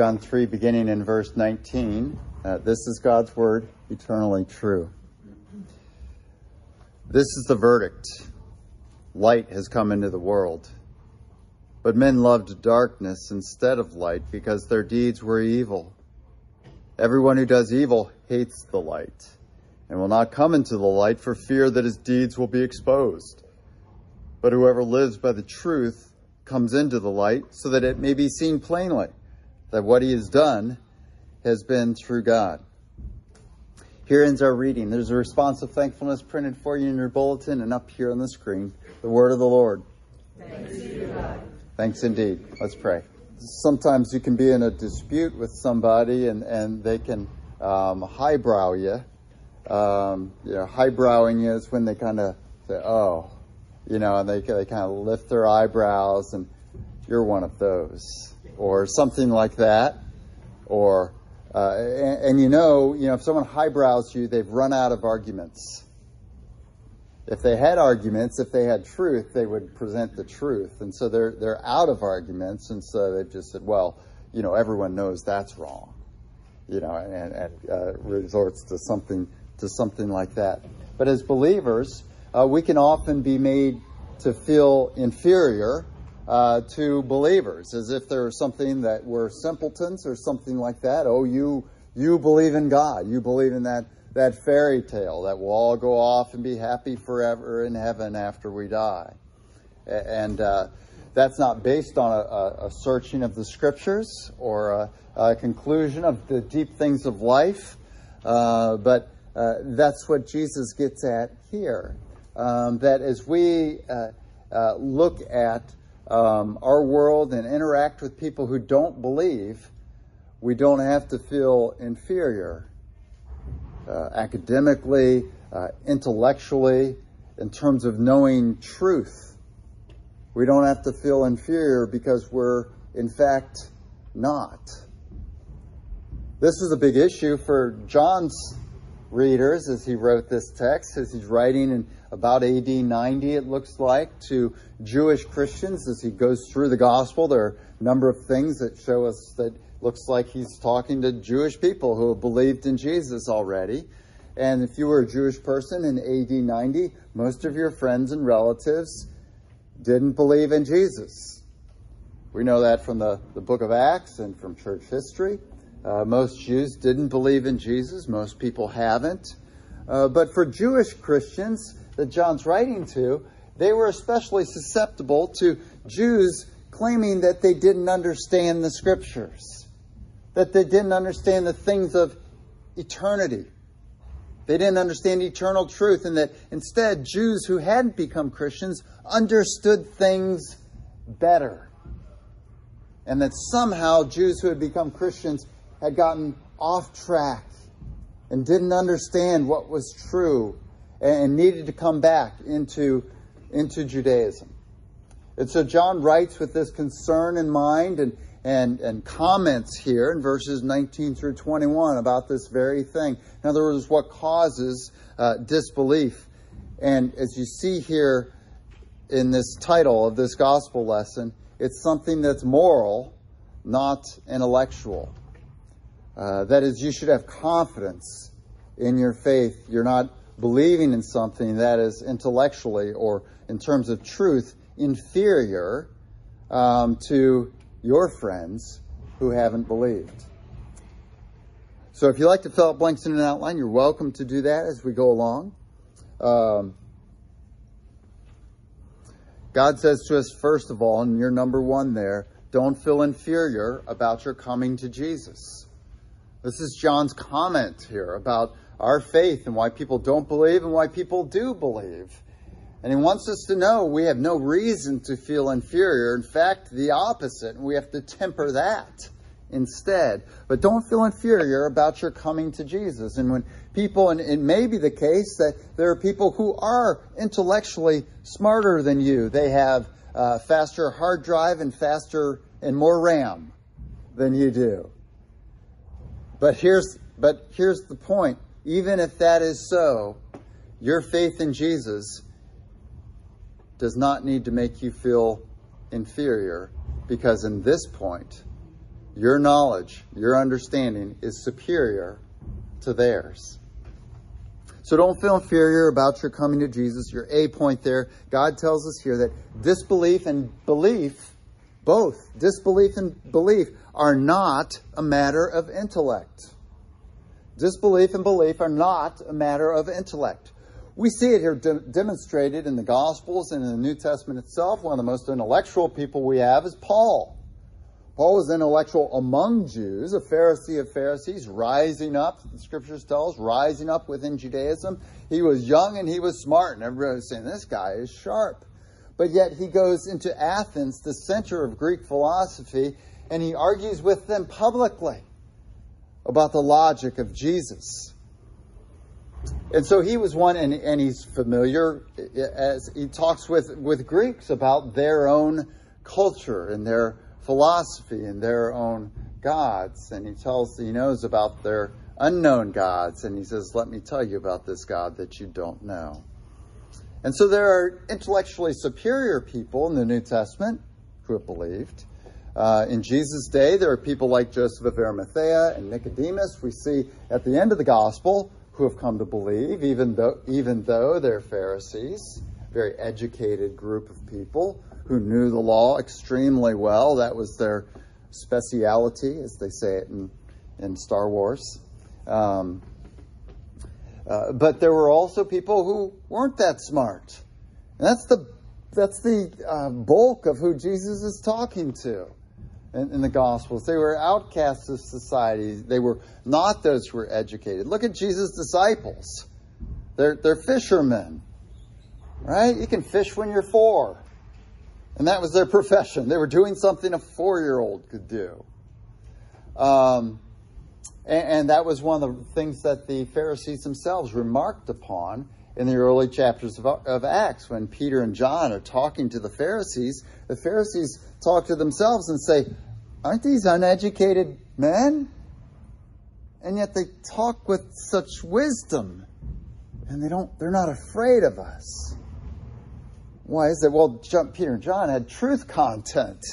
John 3, beginning in verse 19. Uh, this is God's word, eternally true. This is the verdict light has come into the world. But men loved darkness instead of light because their deeds were evil. Everyone who does evil hates the light and will not come into the light for fear that his deeds will be exposed. But whoever lives by the truth comes into the light so that it may be seen plainly that what he has done has been through God. Here ends our reading. There's a response of thankfulness printed for you in your bulletin and up here on the screen. The word of the Lord. Thanks, Thanks indeed. Let's pray. Sometimes you can be in a dispute with somebody and, and they can um, highbrow you. Um, you know, highbrowing you is when they kind of say, oh, you know, and they, they kind of lift their eyebrows and you're one of those. Or something like that. Or, uh, and, and you know, you know, if someone highbrows you, they've run out of arguments if they had arguments, if they had truth, they would present the truth. And so they're they're out of arguments, and so they've just said, well, you know, everyone knows that's wrong, you know, and, and uh, resorts to something to something like that. But as believers, uh, we can often be made to feel inferior uh, to believers, as if there's something that we're simpletons or something like that. Oh, you you believe in God, you believe in that that fairy tale that we'll all go off and be happy forever in heaven after we die. And uh, that's not based on a, a, searching of the scriptures or a, a, conclusion of the deep things of life, uh, but uh, that's what Jesus gets at here. Um, that as we uh, uh, look at um, our world and interact with people who don't believe, we don't have to feel inferior uh, academically, uh, intellectually, in terms of knowing truth. We don't have to feel inferior because we're, in fact, not. This is a big issue for John's readers as he wrote this text, as he's writing in about AD 90, it looks like, to Jewish Christians as he goes through the gospel. There are a number of things that show us that looks like he's talking to Jewish people who have believed in Jesus already. And if you were a Jewish person in AD 90, most of your friends and relatives didn't believe in Jesus. We know that from the, the book of Acts and from church history. Uh, most Jews didn't believe in Jesus, most people haven't. Uh, but for Jewish Christians that John's writing to, they were especially susceptible to Jews claiming that they didn't understand the scriptures that they didn't understand the things of eternity. They didn't understand eternal truth, and that instead, Jews who hadn't become Christians understood things better. And that somehow Jews who had become Christians had gotten off track and didn't understand what was true and needed to come back into, into Judaism. And so John writes with this concern in mind, and and, and comments here in verses 19 through 21 about this very thing. In other words, what causes uh, disbelief. And as you see here in this title of this gospel lesson, it's something that's moral, not intellectual. Uh, that is, you should have confidence in your faith. You're not believing in something that is intellectually or in terms of truth inferior um, to your friends who haven't believed. So if you'd like to fill out blanks in an outline, you're welcome to do that as we go along. Um, God says to us, first of all, and you're number one there, don't feel inferior about your coming to Jesus. This is John's comment here about our faith and why people don't believe and why people do believe. And he wants us to know we have no reason to feel inferior. In fact, the opposite. We have to temper that instead. But don't feel inferior about your coming to Jesus. And when people, and it may be the case that there are people who are intellectually smarter than you, they have uh, faster hard drive and faster and more RAM than you do. But here's, but here's the point. Even if that is so, your faith in Jesus does not need to make you feel inferior because in this point, your knowledge, your understanding is superior to theirs. So don't feel inferior about your coming to Jesus. Your A point there. God tells us here that disbelief and belief, both disbelief and belief, are not a matter of intellect. Disbelief and belief are not a matter of intellect. We see it here de- demonstrated in the Gospels and in the New Testament itself. One of the most intellectual people we have is Paul. Paul was intellectual among Jews, a Pharisee of Pharisees, rising up, the scriptures tell us, rising up within Judaism. He was young and he was smart, and everybody was saying, This guy is sharp. But yet he goes into Athens, the center of Greek philosophy, and he argues with them publicly about the logic of Jesus. And so he was one, and, and he's familiar uh, as he talks with, with Greeks about their own culture and their philosophy and their own gods. And he tells, he knows about their unknown gods. And he says, Let me tell you about this God that you don't know. And so there are intellectually superior people in the New Testament who have believed. Uh, in Jesus' day, there are people like Joseph of Arimathea and Nicodemus. We see at the end of the gospel who have come to believe, even though, even though they're Pharisees, very educated group of people who knew the law extremely well. That was their speciality, as they say it in, in Star Wars. Um, uh, but there were also people who weren't that smart. And that's the, that's the uh, bulk of who Jesus is talking to in, in the Gospels. They were outcasts of society. They were not those who were educated. Look at Jesus' disciples. They're, they're fishermen, right? You can fish when you're four. And that was their profession. They were doing something a four year old could do. Um, and, and, that was one of the things that the Pharisees themselves remarked upon in the early chapters of, of Acts when Peter and John are talking to the Pharisees. The Pharisees talk to themselves and say, Aren't these uneducated men? And yet they talk with such wisdom and they don't they're not afraid of us. Why is that? Well, Peter and John had truth content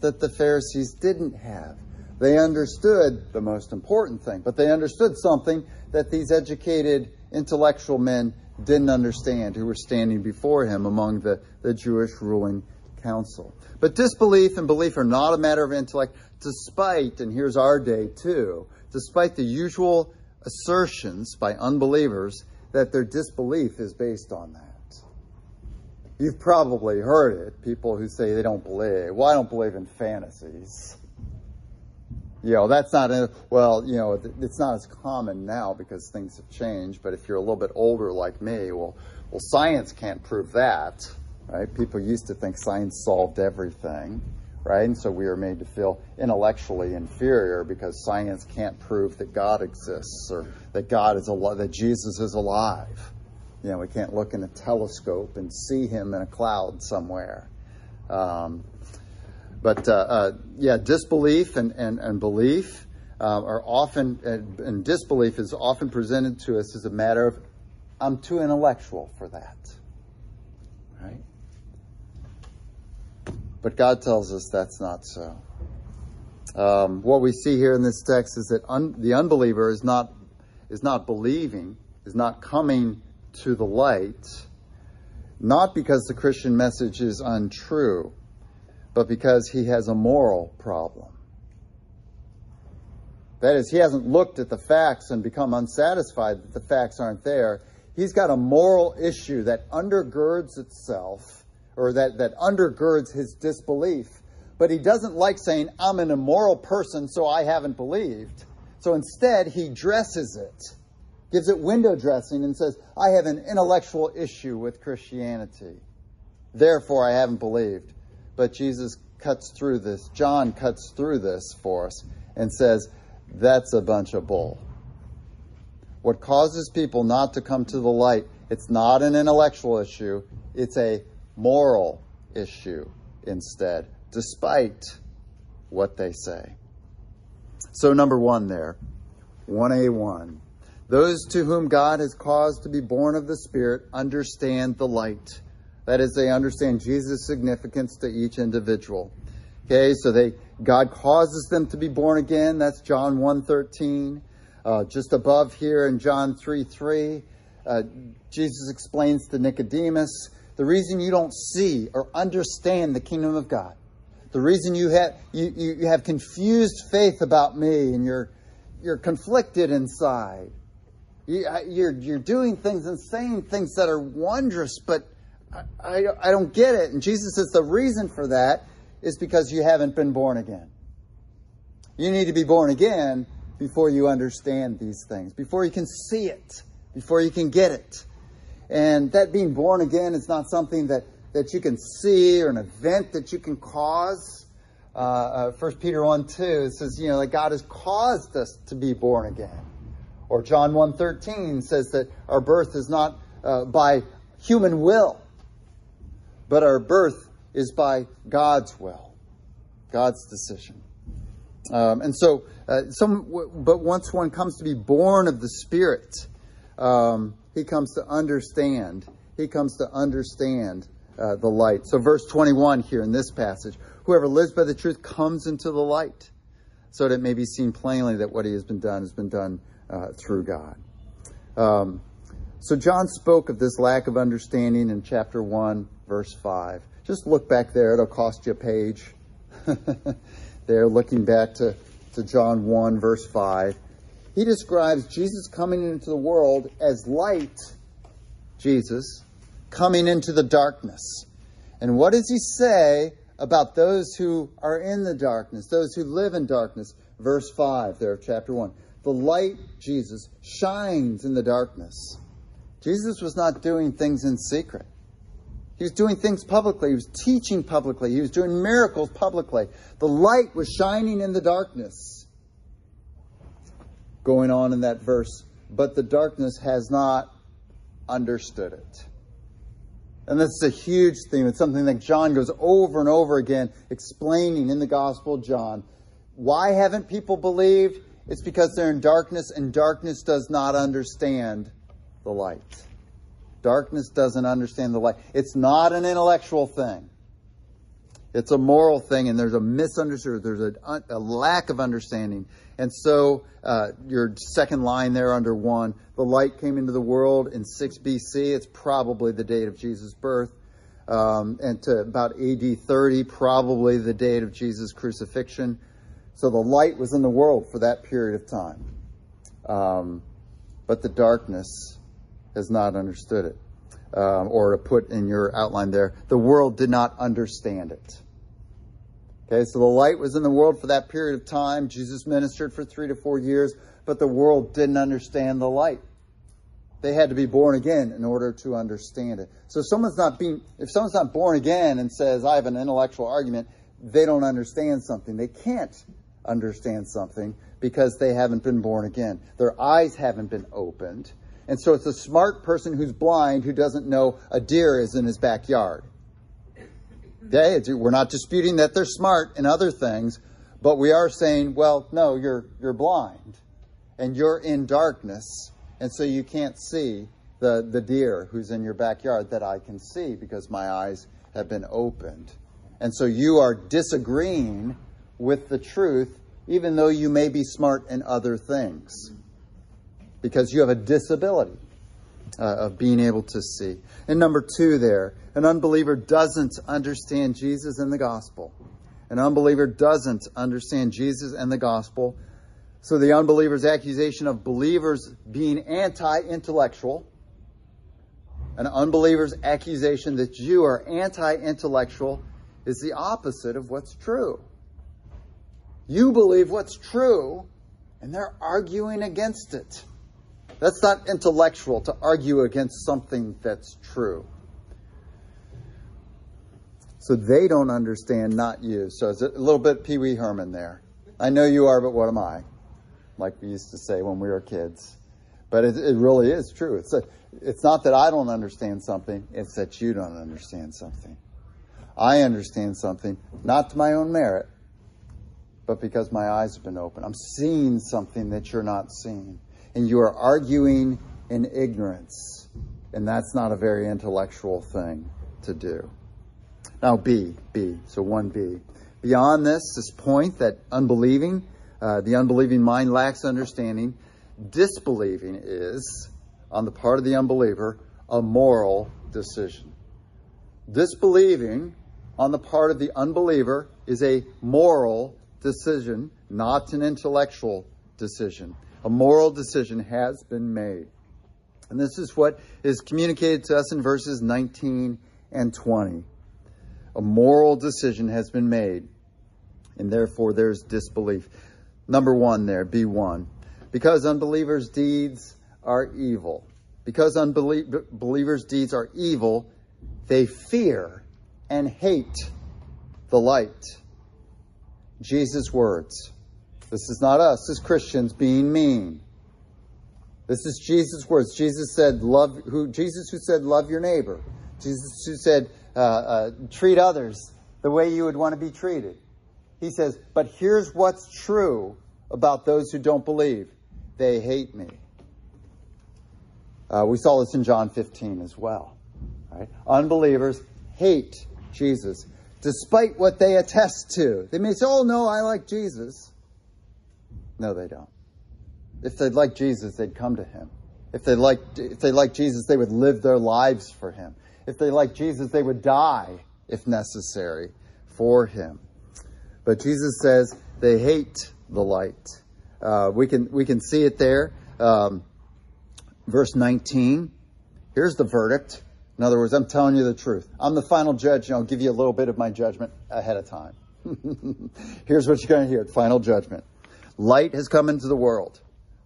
that the Pharisees didn't have. They understood the most important thing, but they understood something that these educated intellectual men didn't understand who were standing before him among the, the Jewish ruling council. But disbelief and belief are not a matter of intellect, despite, and here's our day too, despite the usual assertions by unbelievers that their disbelief is based on that. You've probably heard it, people who say they don't believe. Well, I don't believe in fantasies. You know, that's not, a, well, you know, it's not as common now because things have changed, but if you're a little bit older like me, well, well, science can't prove that right? People used to think science solved everything, right? And so we are made to feel intellectually inferior because science can't prove that God exists or that God is alive, that Jesus is alive. You know, we can't look in a telescope and see him in a cloud somewhere. Um, but uh, uh, yeah, disbelief and, and, and belief uh, are often, and, disbelief is often presented to us as a matter of, I'm too intellectual for that. Right? But God tells us that's not so. Um, what we see here in this text is that un- the unbeliever is not is not believing, is not coming to the light, not because the Christian message is untrue, but because he has a moral problem. That is, he hasn't looked at the facts and become unsatisfied that the facts aren't there. He's got a moral issue that undergirds itself or that, that undergirds his disbelief. But he doesn't like saying, I'm an immoral person, so I haven't believed. So instead, he dresses it, gives it window dressing, and says, I have an intellectual issue with Christianity. Therefore, I haven't believed. But Jesus cuts through this, John cuts through this for us and says, That's a bunch of bull. What causes people not to come to the light, it's not an intellectual issue, it's a moral issue instead, despite what they say. So, number one there, 1A1. Those to whom God has caused to be born of the Spirit understand the light. That is, they understand Jesus' significance to each individual. Okay, so they God causes them to be born again. That's John 1.13. Uh, just above here in John 3 3, uh, Jesus explains to Nicodemus the reason you don't see or understand the kingdom of God, the reason you have, you, you, have confused faith about me and you're, you're conflicted inside. You, you're, you're doing things and saying things that are wondrous, but I, I, don't get it. And Jesus says the reason for that is because you haven't been born again. You need to be born again before you understand these things, before you can see it, before you can get it. And that being born again is not something that, that you can see or an event that you can cause. Uh, uh, 1 Peter 1 2 says, you know, that God has caused us to be born again. Or John 1.13 says that our birth is not uh, by human will, but our birth is by God's will, God's decision. Um, and so, uh, some, but once one comes to be born of the Spirit, um, he comes to understand. He comes to understand uh, the light. So, verse 21 here in this passage whoever lives by the truth comes into the light, so that it may be seen plainly that what he has been done has been done uh, through God. Um, so, John spoke of this lack of understanding in chapter 1, verse 5. Just look back there, it'll cost you a page. there, looking back to, to John 1, verse 5. He describes Jesus coming into the world as light, Jesus, coming into the darkness. And what does he say about those who are in the darkness, those who live in darkness? Verse 5 there of chapter 1. The light, Jesus, shines in the darkness. Jesus was not doing things in secret. He was doing things publicly. He was teaching publicly. He was doing miracles publicly. The light was shining in the darkness. Going on in that verse, but the darkness has not understood it. And this is a huge theme. It's something that John goes over and over again explaining in the Gospel of John. Why haven't people believed? It's because they're in darkness, and darkness does not understand the light. Darkness doesn't understand the light. It's not an intellectual thing. It's a moral thing, and there's a misunderstanding. There's a, a lack of understanding. And so, uh, your second line there under one, the light came into the world in 6 BC. It's probably the date of Jesus' birth. Um, and to about AD 30, probably the date of Jesus' crucifixion. So the light was in the world for that period of time. Um, but the darkness has not understood it. Um, or to put in your outline there, the world did not understand it. Okay, so the light was in the world for that period of time. Jesus ministered for three to four years, but the world didn't understand the light. They had to be born again in order to understand it. So if someone's not being, if someone's not born again and says, I have an intellectual argument, they don't understand something. They can't understand something because they haven't been born again. Their eyes haven't been opened. And so it's a smart person who's blind who doesn't know a deer is in his backyard. Okay? We're not disputing that they're smart in other things, but we are saying, well, no, you're, you're blind and you're in darkness, and so you can't see the, the deer who's in your backyard that I can see because my eyes have been opened. And so you are disagreeing with the truth, even though you may be smart in other things because you have a disability uh, of being able to see. And number two, there, an unbeliever doesn't understand Jesus and the gospel. An unbeliever doesn't understand Jesus and the gospel. So the unbeliever's accusation of believers being anti intellectual, an unbeliever's accusation that you are anti intellectual, is the opposite of what's true. You believe what's true, and they're arguing against it. That's not intellectual to argue against something that's true. So they don't understand, not you. So it's a little bit Pee Wee Herman there. I know you are, but what am I? Like we used to say when we were kids. But it, it really is true. It's, a, it's not that I don't understand something, it's that you don't understand something. I understand something, not to my own merit, but because my eyes have been open. I'm seeing something that you're not seeing and you are arguing in ignorance. And that's not a very intellectual thing to do. Now, B, B, so 1B. Beyond this, this point that unbelieving, uh, the unbelieving mind lacks understanding, disbelieving is, on the part of the unbeliever, a moral decision. Disbelieving on the part of the unbeliever is a moral decision, not an intellectual decision. A moral decision has been made. And this is what is communicated to us in verses 19 and 20. A moral decision has been made, and therefore there's disbelief. Number one there, be one. Because unbelievers' deeds are evil. Because unbelievers' deeds are evil, they fear and hate the light. Jesus' words. This is not us as Christians being mean. This is Jesus' words. Jesus said, "Love who." Jesus who said, "Love your neighbor." Jesus who said, uh, uh, "Treat others the way you would want to be treated." He says, "But here's what's true about those who don't believe: they hate me." Uh, we saw this in John 15 as well. Right? Unbelievers hate Jesus, despite what they attest to. They may say, "Oh no, I like Jesus." No, they don't. If they'd like Jesus, they'd come to him. If they liked, if they liked Jesus, they would live their lives for him. If they liked Jesus, they would die, if necessary, for him. But Jesus says they hate the light. Uh, we can we can see it there. Um, verse 19. Here's the verdict. In other words, I'm telling you the truth. I'm the final judge, and I'll give you a little bit of my judgment ahead of time. Here's what you're going to hear: final judgment. Light has come into the world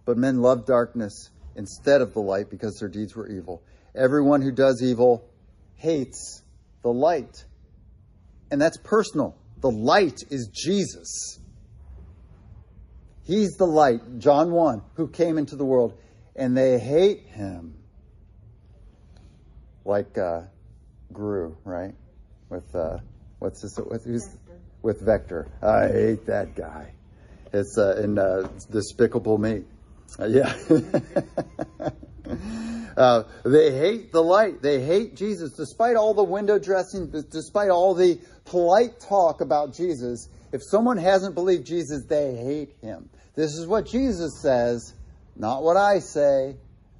but men love darkness instead of the light because their deeds were evil. Everyone who does evil hates the light. And that's personal. The light is Jesus. He's the light, John 1, who came into the world, and they hate him. Like uh, Gru, right? With, uh, what's this? With, with Vector. I hate that guy. It's uh, in uh, Despicable Me. Uh, yeah. uh, they hate the light. They hate Jesus. Despite all the window dressing, despite all the polite talk about Jesus, if someone hasn't believed Jesus, they hate him. This is what Jesus says, not what I say,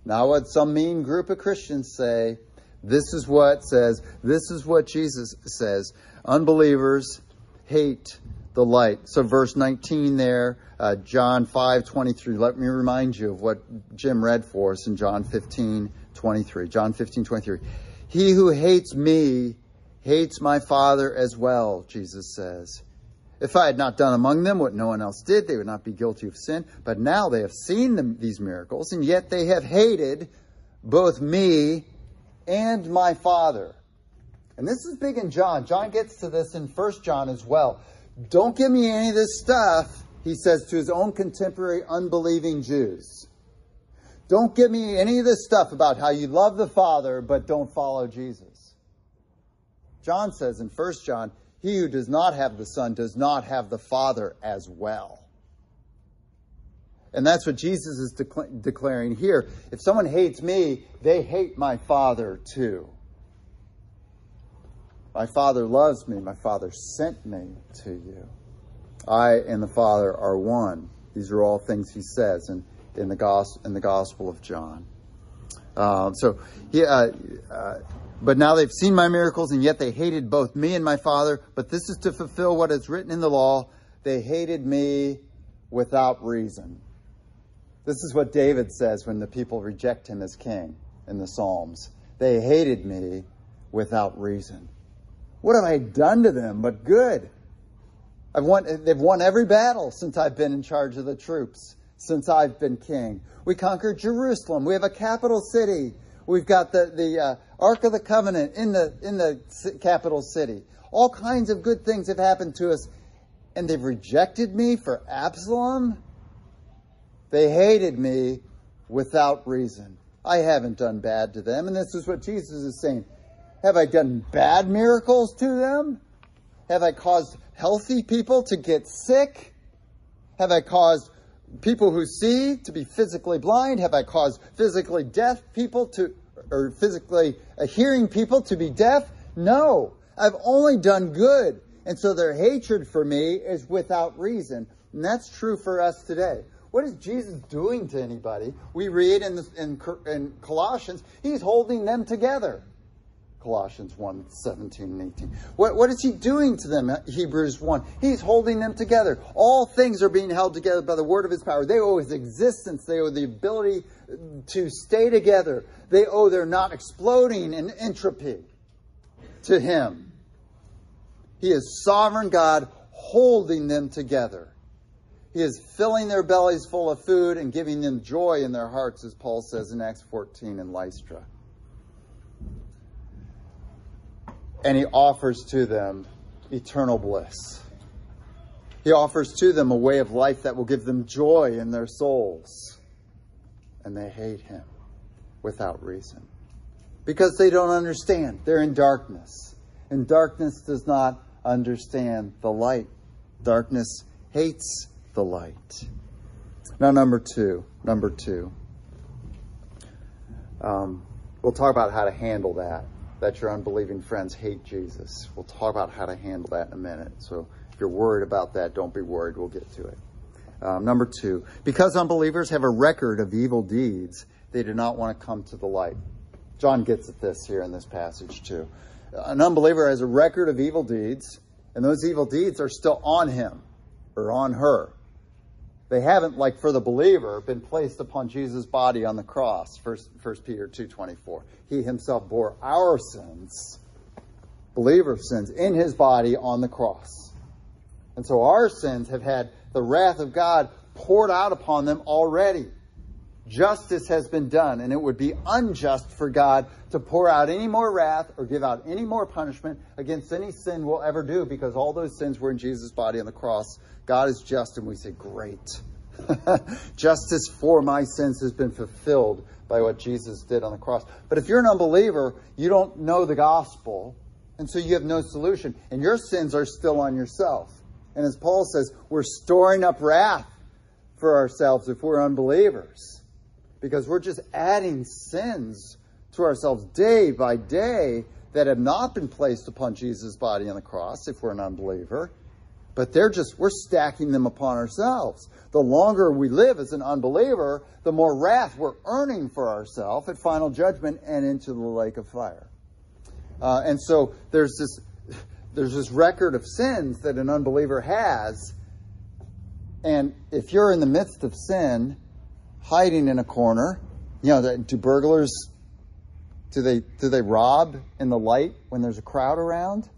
not what some mean group of Christians say. This is what says, this is what Jesus says. Unbelievers hate the light. So verse 19 there, uh, John 5, 23. Let me remind you of what Jim read for us in John 15, 23. John 15, 23. He who hates me hates my Father as well, Jesus says. If I had not done among them what no one else did, they would not be guilty of sin. But now they have seen them, these miracles, and yet they have hated both me and my Father. And this is big in John. John gets to this in First John as well. Don't give me any of this stuff, he says to his own contemporary unbelieving Jews. Don't give me any of this stuff about how you love the Father but don't follow Jesus. John says in 1 John, he who does not have the Son does not have the Father as well. And that's what Jesus is declaring here. If someone hates me, they hate my Father too. My Father loves me. My Father sent me to you. I and the Father are one. These are all things he says in, in, the, gospel, in the Gospel of John. Uh, so, he, uh, uh, but now they've seen my miracles, and yet they hated both me and my Father. But this is to fulfill what is written in the law. They hated me without reason. This is what David says when the people reject him as king in the Psalms. They hated me without reason. What have I done to them but good? I've won, they've won every battle since I've been in charge of the troops, since I've been king. We conquered Jerusalem. We have a capital city. We've got the, the uh, Ark of the Covenant in the, in the capital city. All kinds of good things have happened to us, and they've rejected me for Absalom? They hated me without reason. I haven't done bad to them, and this is what Jesus is saying. Have I done bad miracles to them? Have I caused healthy people to get sick? Have I caused people who see to be physically blind? Have I caused physically deaf people to, or physically uh, hearing people to be deaf? No. I've only done good. And so their hatred for me is without reason. And that's true for us today. What is Jesus doing to anybody? We read in, in, in Colossians, he's holding them together. Colossians 1 17 and 18. What, what is he doing to them? Hebrews 1. He's holding them together. All things are being held together by the word of his power. They owe his existence. They owe the ability to stay together. They owe their not exploding in entropy to him. He is sovereign God holding them together. He is filling their bellies full of food and giving them joy in their hearts, as Paul says in Acts 14 in Lystra. And he offers to them eternal bliss. He offers to them a way of life that will give them joy in their souls. And they hate him without reason because they don't understand. They're in darkness. And darkness does not understand the light. Darkness hates the light. Now, number two. Number two. Um, we'll talk about how to handle that. That your unbelieving friends hate Jesus. We'll talk about how to handle that in a minute. So if you're worried about that, don't be worried. We'll get to it. Um, number two, because unbelievers have a record of evil deeds, they do not want to come to the light. John gets at this here in this passage too. An unbeliever has a record of evil deeds, and those evil deeds are still on him or on her. They haven't, like for the believer, been placed upon Jesus' body on the cross. First, First Peter two twenty four. He himself bore our sins, believer sins, in his body on the cross. And so our sins have had the wrath of God poured out upon them already justice has been done, and it would be unjust for God to pour out any more wrath or give out any more punishment against any sin we'll ever do because all those sins were in Jesus' body on the cross. God is just, and we say, Great. Justice for my sins has been fulfilled by what Jesus did on the cross. But if you're an unbeliever, you don't know the gospel, and so you have no solution, and your sins are still on yourself. And as Paul says, we're storing up wrath for ourselves if we're unbelievers because we're just adding sins to ourselves day by day that have not been placed upon Jesus' body on the cross if we're an unbeliever. But they're just, we're stacking them upon ourselves. The longer we live as an unbeliever, the more wrath we're earning for ourselves at final judgment and into the lake of fire. Uh, and so there's this, there's this record of sins that an unbeliever has. And if you're in the midst of sin, hiding in a corner. You know, do burglars do they do they rob in the light when there's a crowd around?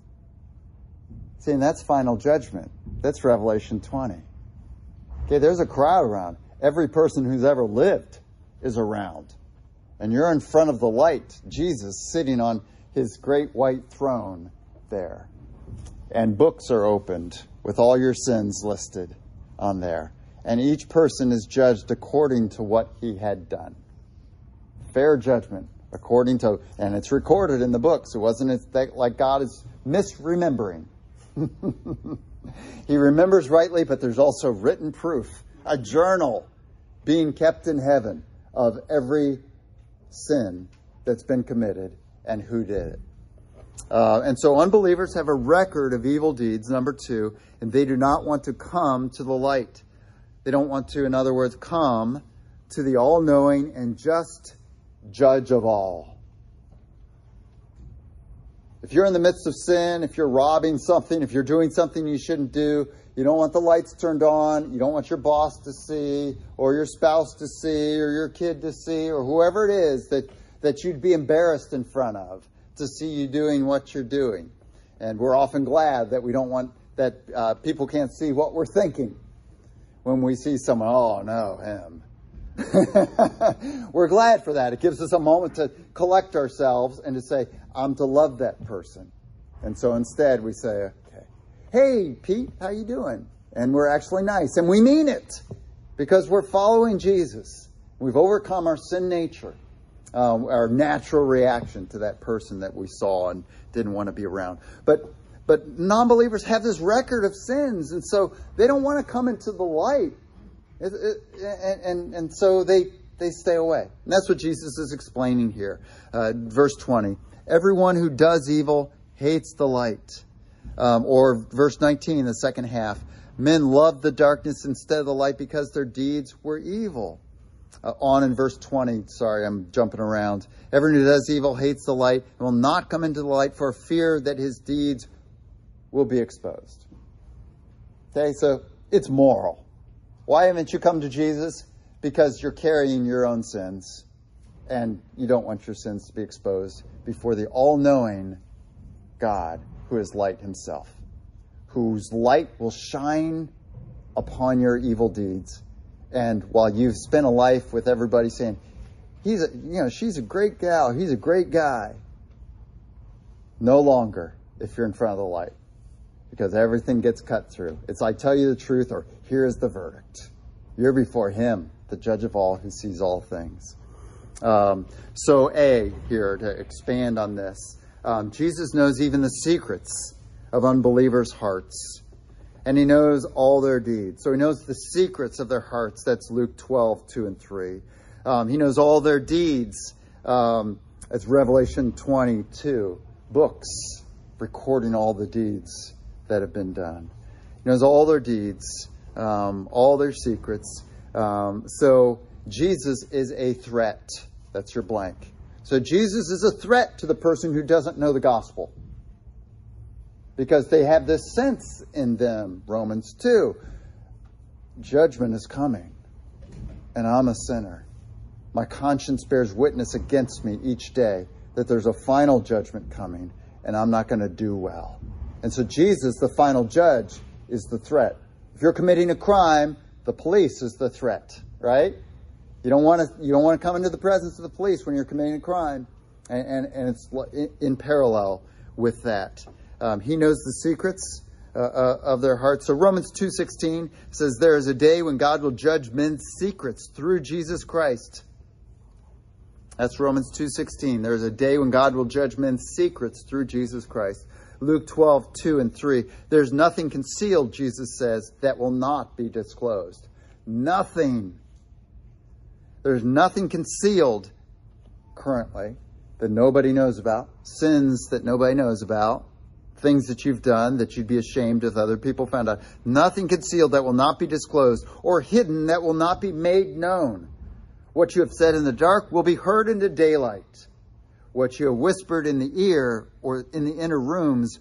See, and that's final judgment. That's Revelation 20. Okay, there's a crowd around. Every person who's ever lived is around. And you're in front of the light, Jesus sitting on his great white throne there. And books are opened with all your sins listed on there and each person is judged according to what he had done. Fair judgment according to, and it's recorded in the books. It wasn't like God is misremembering. he remembers rightly, but there's also written proof, a journal being kept in heaven of every sin that's been committed and who did it. Uh, and so unbelievers have a record of evil deeds, number two, and they do not want to come to the light. They don't want to, in other words, come to the all knowing and just judge of all. If you're in the midst of sin, if you're robbing something, if you're doing something you shouldn't do, you don't want the lights turned on, you don't want your boss to see, or your spouse to see, or your kid to see, or whoever it is that, that you'd be embarrassed in front of to see you doing what you're doing. And we're often glad that we don't want that uh, people can't see what we're thinking when we see someone, oh no, him. We're glad for that. It gives us a moment to collect ourselves and to say, I'm to love that person. And so instead we say, okay, hey, Pete, how you doing? And we're actually nice. And we mean it because we're following Jesus. We've overcome our sin nature, um, our natural reaction to that person that we saw and didn't want to be around. But but non believers have this record of sins, and so they don't want to come into the light. It, it, and, and, and so they, they stay away. And that's what Jesus is explaining here. Uh, verse 20 Everyone who does evil hates the light Um, or verse 19, the second half. Men love the darkness instead of the light because their deeds were evil. Uh, on in verse 20, sorry, I'm jumping around. Everyone who does evil hates the light and will not come into the light for fear that his deeds will be exposed. Okay, so it's moral. Why haven't you come to Jesus? Because you're carrying your own sins and you don't want your sins to be exposed before the all knowing God who is light himself, whose light will shine upon your evil deeds. And while you've spent a life with everybody saying, he's a, you know, she's a great gal, he's a great guy, no longer if you're in front of the light because everything gets cut through. It's I tell you the truth or here is the verdict. You're before him, the judge of all who sees all things. Um, so, A, here to expand on this, um, Jesus knows even the secrets of unbelievers' hearts, and he knows all their deeds. So, he knows the secrets of their hearts. That's Luke 12, 2 and 3. Um, he knows all their deeds. Um, that's Revelation 22. Books recording all the deeds that have been done. He knows all their deeds, um, all their secrets. Um, so, Jesus is a threat. That's your blank. So Jesus is a threat to the person who doesn't know the gospel. Because they have this sense in them, Romans 2. Judgment is coming, and I'm a sinner. My conscience bears witness against me each day that there's a final judgment coming, and I'm not going to do well. And so Jesus, the final judge, is the threat. If you're committing a crime, the police is the threat, right? You don't want to you don't want to come into the presence of the police when you're committing a crime, and and, and it's in, parallel with that. Um, he knows the secrets uh, uh, of their hearts. So Romans two sixteen says there is a day when God will judge men's secrets through Jesus Christ. That's Romans two sixteen. There is a day when God will judge men's secrets through Jesus Christ. Luke 12, 2 and 3. There's nothing concealed, Jesus says, that will not be disclosed. Nothing there's nothing concealed currently that nobody knows about, sins that nobody knows about, things that you've done that you'd be ashamed if other people found out. Nothing concealed that will not be disclosed, or hidden that will not be made known. What you have said in the dark will be heard in the daylight. What you have whispered in the ear or in the inner rooms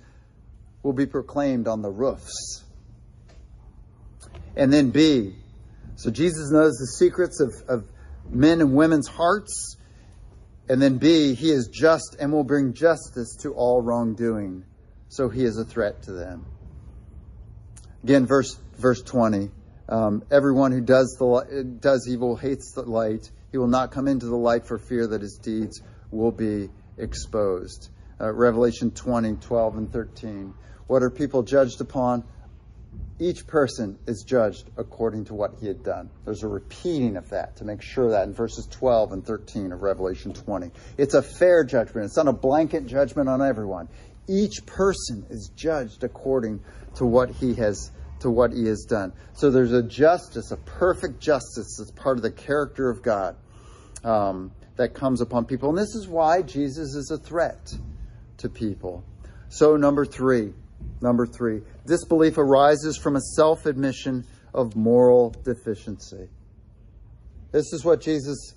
will be proclaimed on the roofs. And then B. So Jesus knows the secrets of, of men and women's hearts. And then B, he is just and will bring justice to all wrongdoing. So he is a threat to them. Again, verse verse 20. Um, everyone who does the does evil hates the light. He will not come into the light for fear that his deeds will be exposed. Uh, Revelation 20, 12, and 13. What are people judged upon? each person is judged according to what he had done. There's a repeating of that to make sure that in verses 12 and 13 of Revelation 20. It's a fair judgment. It's not a blanket judgment on everyone. Each person is judged according to what he has to what he has done. So there's a justice, a perfect justice that's part of the character of God um, that comes upon people. And this is why Jesus is a threat to people. So number three, Number three, disbelief arises from a self admission of moral deficiency. This is what Jesus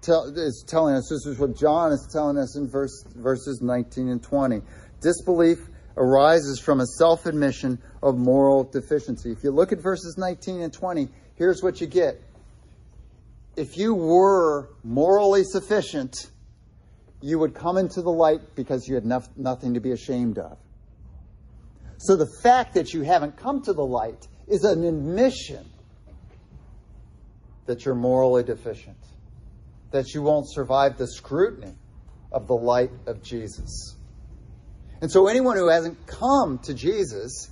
tell, is telling us. This is what John is telling us in verse, verses 19 and 20. Disbelief arises from a self admission of moral deficiency. If you look at verses 19 and 20, here's what you get. If you were morally sufficient, you would come into the light because you had nothing to be ashamed of. So the fact that you haven't come to the light is an admission that you're morally deficient, that you won't survive the scrutiny of the light of Jesus. And so anyone who hasn't come to Jesus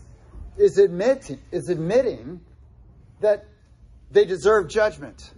is admitting, is admitting that they deserve judgment.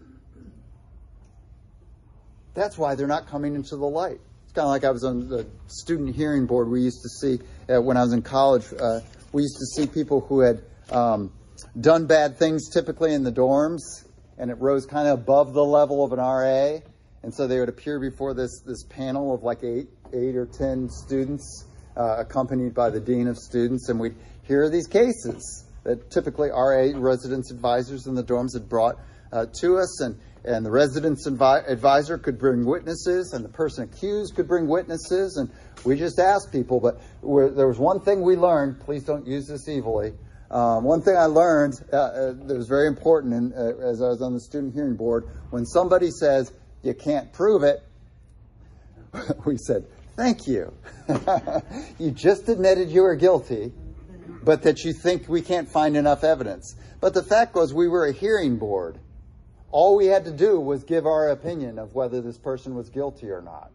That's why they're not coming into the light. It's kind of like I was on the student hearing board. We used to see uh, when I was in college. Uh, we used to see people who had um, done bad things, typically in the dorms, and it rose kind of above the level of an RA, and so they would appear before this this panel of like eight eight or ten students uh, accompanied by the dean of students, and we'd hear these cases that typically RA residence advisors in the dorms had brought uh, to us, and and the residence advisor could bring witnesses, and the person accused could bring witnesses, and we just asked people. But there was one thing we learned. Please don't use this evilly. Um, one thing I learned uh, uh, that was very important in, uh, as I was on the student hearing board when somebody says you can't prove it, we said, Thank you. you just admitted you were guilty, but that you think we can't find enough evidence. But the fact was, we were a hearing board. All we had to do was give our opinion of whether this person was guilty or not.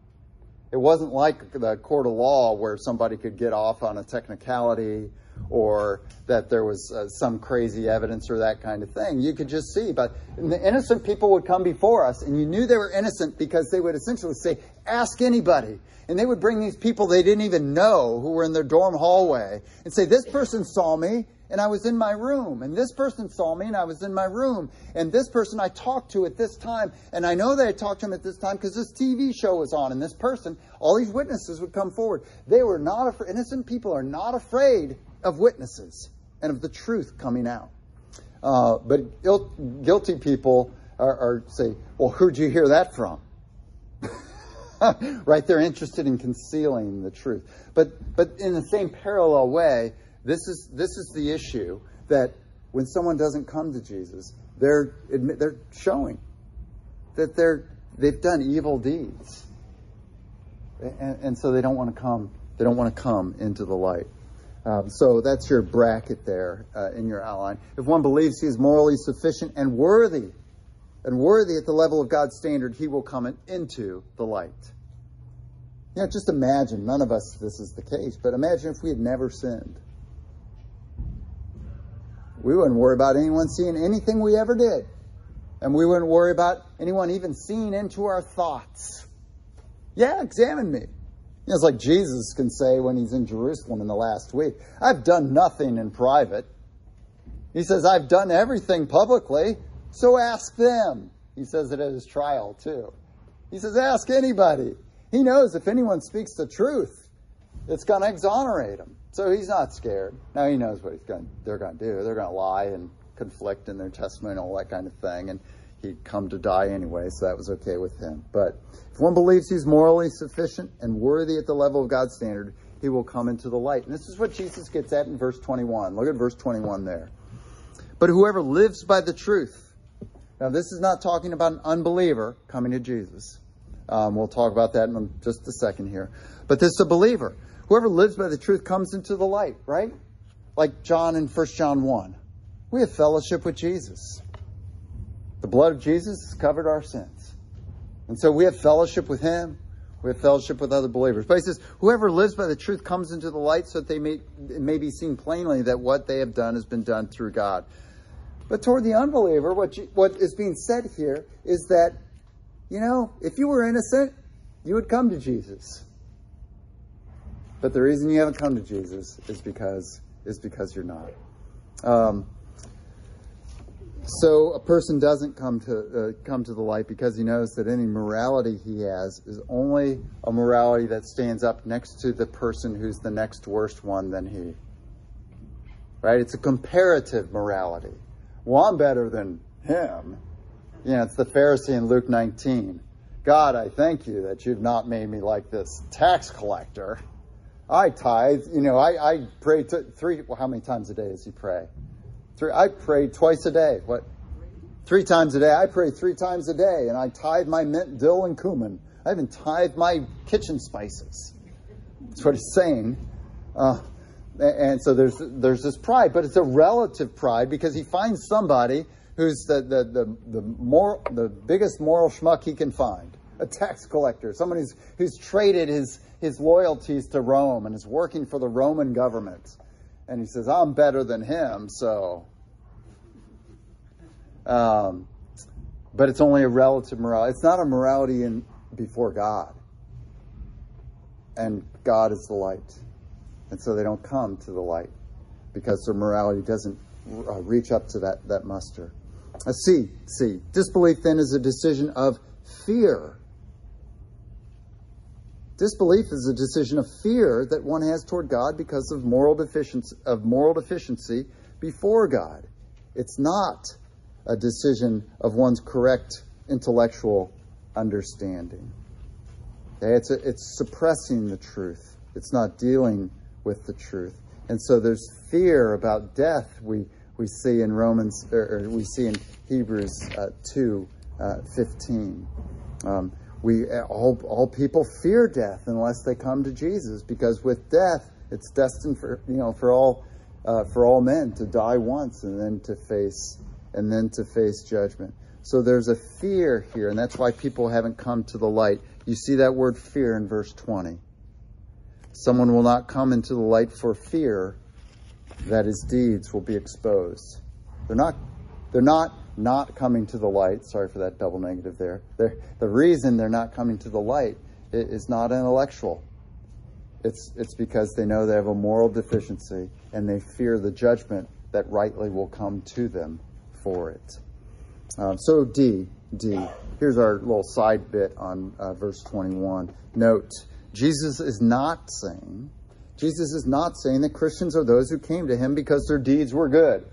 It wasn't like the court of law where somebody could get off on a technicality or that there was uh, some crazy evidence or that kind of thing. You could just see. But the innocent people would come before us, and you knew they were innocent because they would essentially say, Ask anybody. And they would bring these people they didn't even know who were in their dorm hallway and say, This person saw me and I was in my room. And this person saw me and I was in my room. And this person I talked to at this time. And I know that I talked to him at this time because this TV show was on. And this person, all these witnesses would come forward. They were not afraid. Innocent people are not afraid of witnesses and of the truth coming out. Uh, but guilty people are, are say, well, who'd you hear that from? right? They're interested in concealing the truth. But, but in the same parallel way, this is, this is the issue that when someone doesn't come to Jesus, they're, admit, they're showing that they're, they've done evil deeds. And, and so they don't want to come, they don't want to come into the light. Um, so that's your bracket there uh, in your outline. If one believes he is morally sufficient and worthy, and worthy at the level of God's standard, he will come into the light. You know, just imagine, none of us this is the case, but imagine if we had never sinned we wouldn't worry about anyone seeing anything we ever did. And we wouldn't worry about anyone even seeing into our thoughts. Yeah, examine me. You know, it's like Jesus can say when he's in Jerusalem in the last week, I've done nothing in private. He says, I've done everything publicly, so ask them. He says it at his trial, too. He says, ask anybody. He knows if anyone speaks the truth, it's going to exonerate him. So he's not scared. Now he knows what he's going. They're going to do. They're going to lie and conflict in their testimony and all that kind of thing. And he'd come to die anyway, so that was okay with him. But if one believes he's morally sufficient and worthy at the level of God's standard, he will come into the light. And this is what Jesus gets at in verse 21. Look at verse 21 there. But whoever lives by the truth. Now, this is not talking about an unbeliever coming to Jesus. Um, we'll talk about that in just a second here. But this is a believer. Whoever lives by the truth comes into the light, right? Like John in 1 John 1. We have fellowship with Jesus. The blood of Jesus has covered our sins. And so we have fellowship with him. We have fellowship with other believers. But he says, whoever lives by the truth comes into the light so that they may, it may be seen plainly that what they have done has been done through God. But toward the unbeliever, what, you, what is being said here is that, you know, if you were innocent, you would come to Jesus. But the reason you haven't come to Jesus is because is because you're not. Um, so a person doesn't come to uh, come to the light because he knows that any morality he has is only a morality that stands up next to the person who's the next worst one than he. Right? It's a comparative morality. Well, I'm better than him. You know, it's the Pharisee in Luke 19. God, I thank you that you've not made me like this tax collector. I tithe. You know, I, I pray three. Well, how many times a day does he pray? Three. I pray twice a day. What? Three times a day. I pray three times a day, and I tithe my mint, dill, and cumin. I even tithe my kitchen spices. That's what he's saying. Uh, and so there's there's this pride, but it's a relative pride because he finds somebody who's the the the, the more the biggest moral schmuck he can find, a tax collector, someone who's who's traded his his loyalties to Rome and is working for the Roman government. And he says, I'm better than him, so. Um, but it's only a relative morality. It's not a morality in before God. And God is the light. And so they don't come to the light because their morality doesn't uh, reach up to that, that muster. A C, C. Disbelief then is a decision of fear Disbelief is a decision of fear that one has toward God because of moral deficiency, of moral deficiency before God. It's not a decision of one's correct intellectual understanding. Okay? It's, a, it's suppressing the truth. It's not dealing with the truth. And so there's fear about death we, we see in Romans, or, or we see in Hebrews uh, 2 uh, 15. Um, we all, all people fear death unless they come to Jesus because with death it's destined for you know for all uh, for all men to die once and then to face and then to face judgment. So there's a fear here, and that's why people haven't come to the light. You see that word fear in verse 20. Someone will not come into the light for fear that his deeds will be exposed. They're not they're not not coming to the light. Sorry for that double negative there. They're, the reason they're not coming to the light is not intellectual. It's, it's because they know they have a moral deficiency and they fear the judgment that rightly will come to them for it. Um, so, D, D. Here's our little side bit on uh, verse 21. Note, Jesus is not saying, Jesus is not saying that Christians are those who came to him because their deeds were good.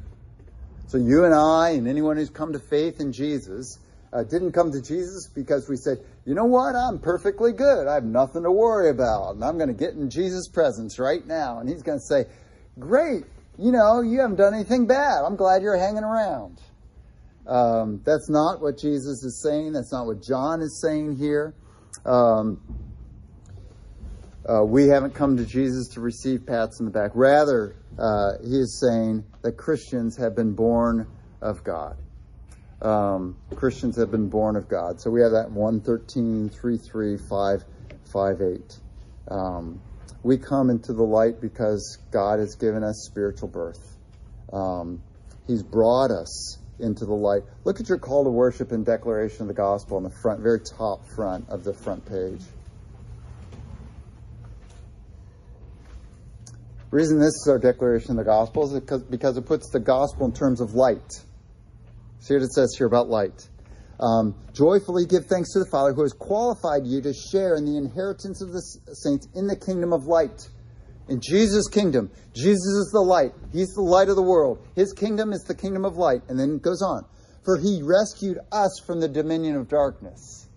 So you and I and anyone who's come to faith in Jesus uh, didn't come to Jesus because we said, you know what, I'm perfectly good. I have nothing to worry about. And I'm going to get in Jesus' presence right now. And he's going to say, great, you know, you haven't done anything bad. I'm glad you're hanging around. Um, that's not what Jesus is saying. That's not what John is saying here. Um, uh, we haven't come to Jesus to receive pats in the back. Rather, uh, he is saying that Christians have been born of God. Um, Christians have been born of God. So we have that 113, 3, 3, 5, 5, 8. Um, we come into the light because God has given us spiritual birth. Um, he's brought us into the light. Look at your call to worship and declaration of the gospel on the front, very top front of the front page. The reason this is our declaration of the gospel is because, because it puts the gospel in terms of light. See what it says here about light. Um, joyfully give thanks to the Father who has qualified you to share in the inheritance of the saints in the kingdom of light. In Jesus' kingdom, Jesus is the light. He's the light of the world. His kingdom is the kingdom of light. And then it goes on. For he rescued us from the dominion of darkness.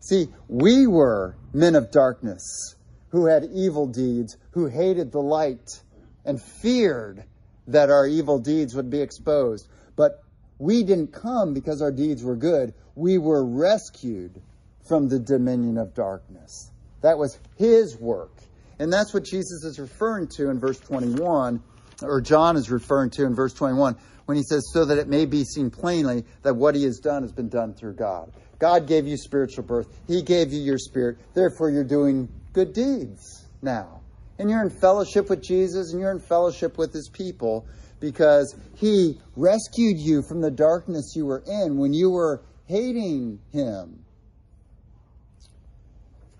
See, we were men of darkness who had evil deeds, who hated the light and feared that our evil deeds would be exposed. But we didn't come because our deeds were good. We were rescued from the dominion of darkness. That was his work. And that's what Jesus is referring to in verse 21, or John is referring to in verse 21, when he says, So that it may be seen plainly that what he has done has been done through God. God gave you spiritual birth, he gave you your spirit, therefore you're doing good deeds now. And you're in fellowship with Jesus and you're in fellowship with his people because he rescued you from the darkness you were in when you were hating him.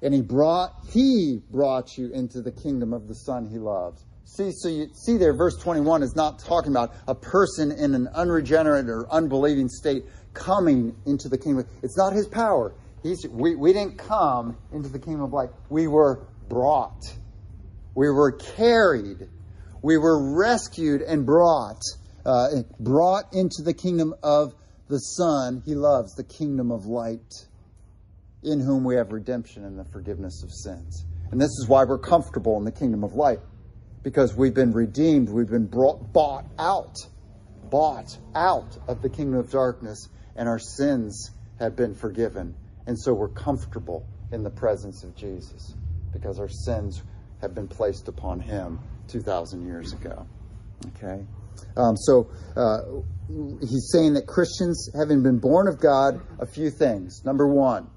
And he brought he brought you into the kingdom of the son he loves. See, so you see there, verse 21 is not talking about a person in an unregenerate or unbelieving state coming into the kingdom. It's not his power. He's, we, we didn't come into the kingdom of light. We were brought. We were carried. We were rescued and brought, uh, brought into the kingdom of the Son he loves, the kingdom of light, in whom we have redemption and the forgiveness of sins. And this is why we're comfortable in the kingdom of light, because we've been redeemed, we've been brought, bought out, bought out of the kingdom of darkness, and our sins have been forgiven and so we're comfortable in the presence of Jesus because our sins have been placed upon him 2,000 years ago. Okay? Um, so uh, he's saying that Christians, having been born of God, a few things. Number one,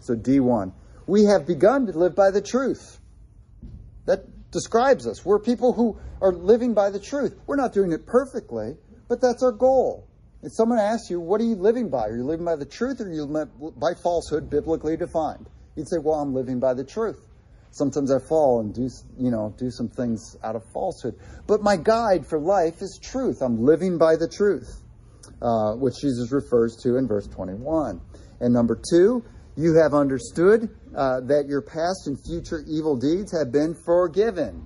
so D1, we have begun to live by the truth. That describes us. We're people who are living by the truth. We're not doing it perfectly, but that's our goal. If someone asks you, what are you living by? Are you living by the truth or are you by falsehood biblically defined? You'd say, well, I'm living by the truth. Sometimes I fall and do, you know, do some things out of falsehood. But my guide for life is truth. I'm living by the truth, uh, which Jesus refers to in verse 21. And number two, You have understood uh, that your past and future evil deeds have been forgiven,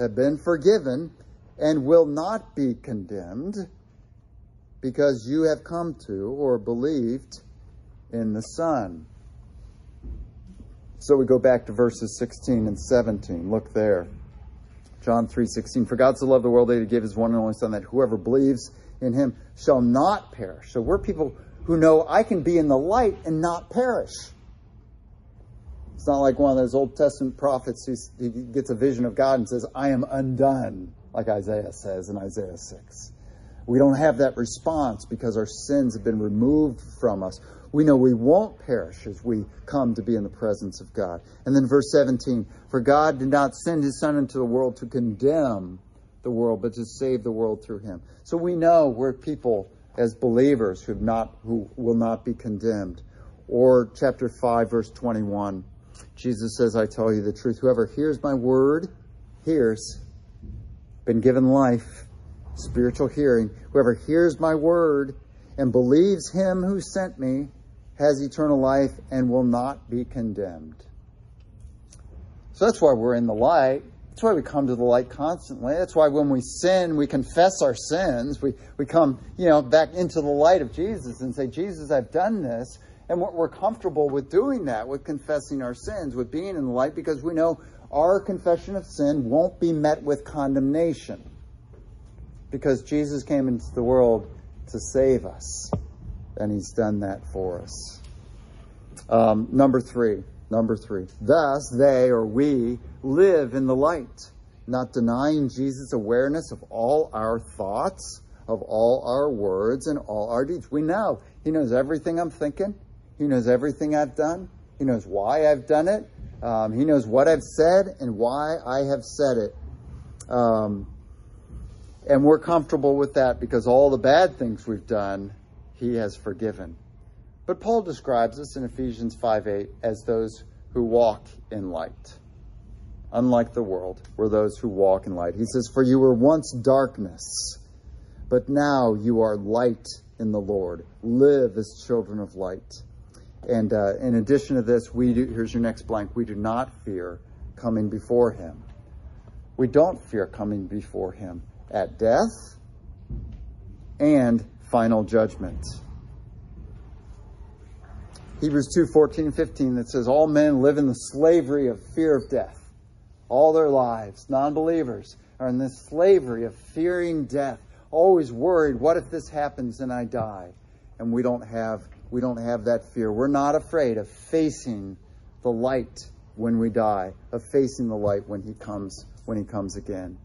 have been forgiven, and will not be condemned because you have come to or believed in the Son. So we go back to verses 16 and 17. Look there. John 3:16 For God so loved the world that he gave his one and only son that whoever believes in him shall not perish. So we're people who know I can be in the light and not perish. It's not like one of those Old Testament prophets who gets a vision of God and says, I am undone, like Isaiah says in Isaiah 6. We don't have that response because our sins have been removed from us. We know we won't perish as we come to be in the presence of God. And then verse 17 For God did not send his Son into the world to condemn the world, but to save the world through him. So we know we're people as believers who, not, who will not be condemned. Or chapter 5, verse 21. Jesus says, I tell you the truth. Whoever hears my word, hears, been given life, spiritual hearing. Whoever hears my word and believes him who sent me has eternal life and will not be condemned. So that's why we're in the light. That's why we come to the light constantly. That's why when we sin, we confess our sins. We, we come, you know, back into the light of Jesus and say, Jesus, I've done this. And we're comfortable with doing that, with confessing our sins, with being in the light, because we know our confession of sin won't be met with condemnation. Because Jesus came into the world to save us and he's done that for us. Um, number three, number three. Thus, they or we live in the light, not denying Jesus' awareness of all our thoughts, of all our words, and all our deeds. We know he knows everything I'm thinking. He knows everything I've done. He knows why I've done it. Um, he knows what I've said and why I have said it. Um, and we're comfortable with that because all the bad things we've done, he has forgiven. But Paul describes us in Ephesians 5 8 as those who walk in light. Unlike the world, we're those who walk in light. He says, For you were once darkness, but now you are light in the Lord. Live as children of light. And uh, in addition to this, we do, here's your next blank. We do not fear coming before Him. We don't fear coming before Him at death and final judgment. Hebrews 2 14 15 that says, All men live in the slavery of fear of death. All their lives, non believers, are in this slavery of fearing death, always worried, what if this happens and I die? And we don't have we don't have that fear. We're not afraid of facing the light when we die, of facing the light when he comes when he comes again.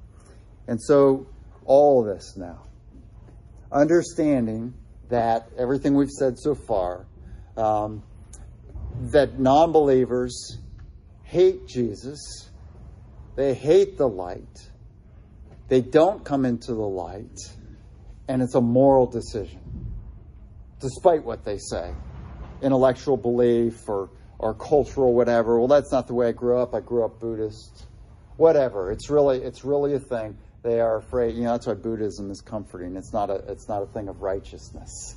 And so all this now. Understanding that everything we've said so far, um, that non believers hate Jesus, they hate the light, they don't come into the light, and it's a moral decision, despite what they say intellectual belief or, or cultural whatever. Well, that's not the way I grew up. I grew up Buddhist. Whatever. It's really it's really a thing they are afraid. You know, that's why Buddhism is comforting. It's not a it's not a thing of righteousness.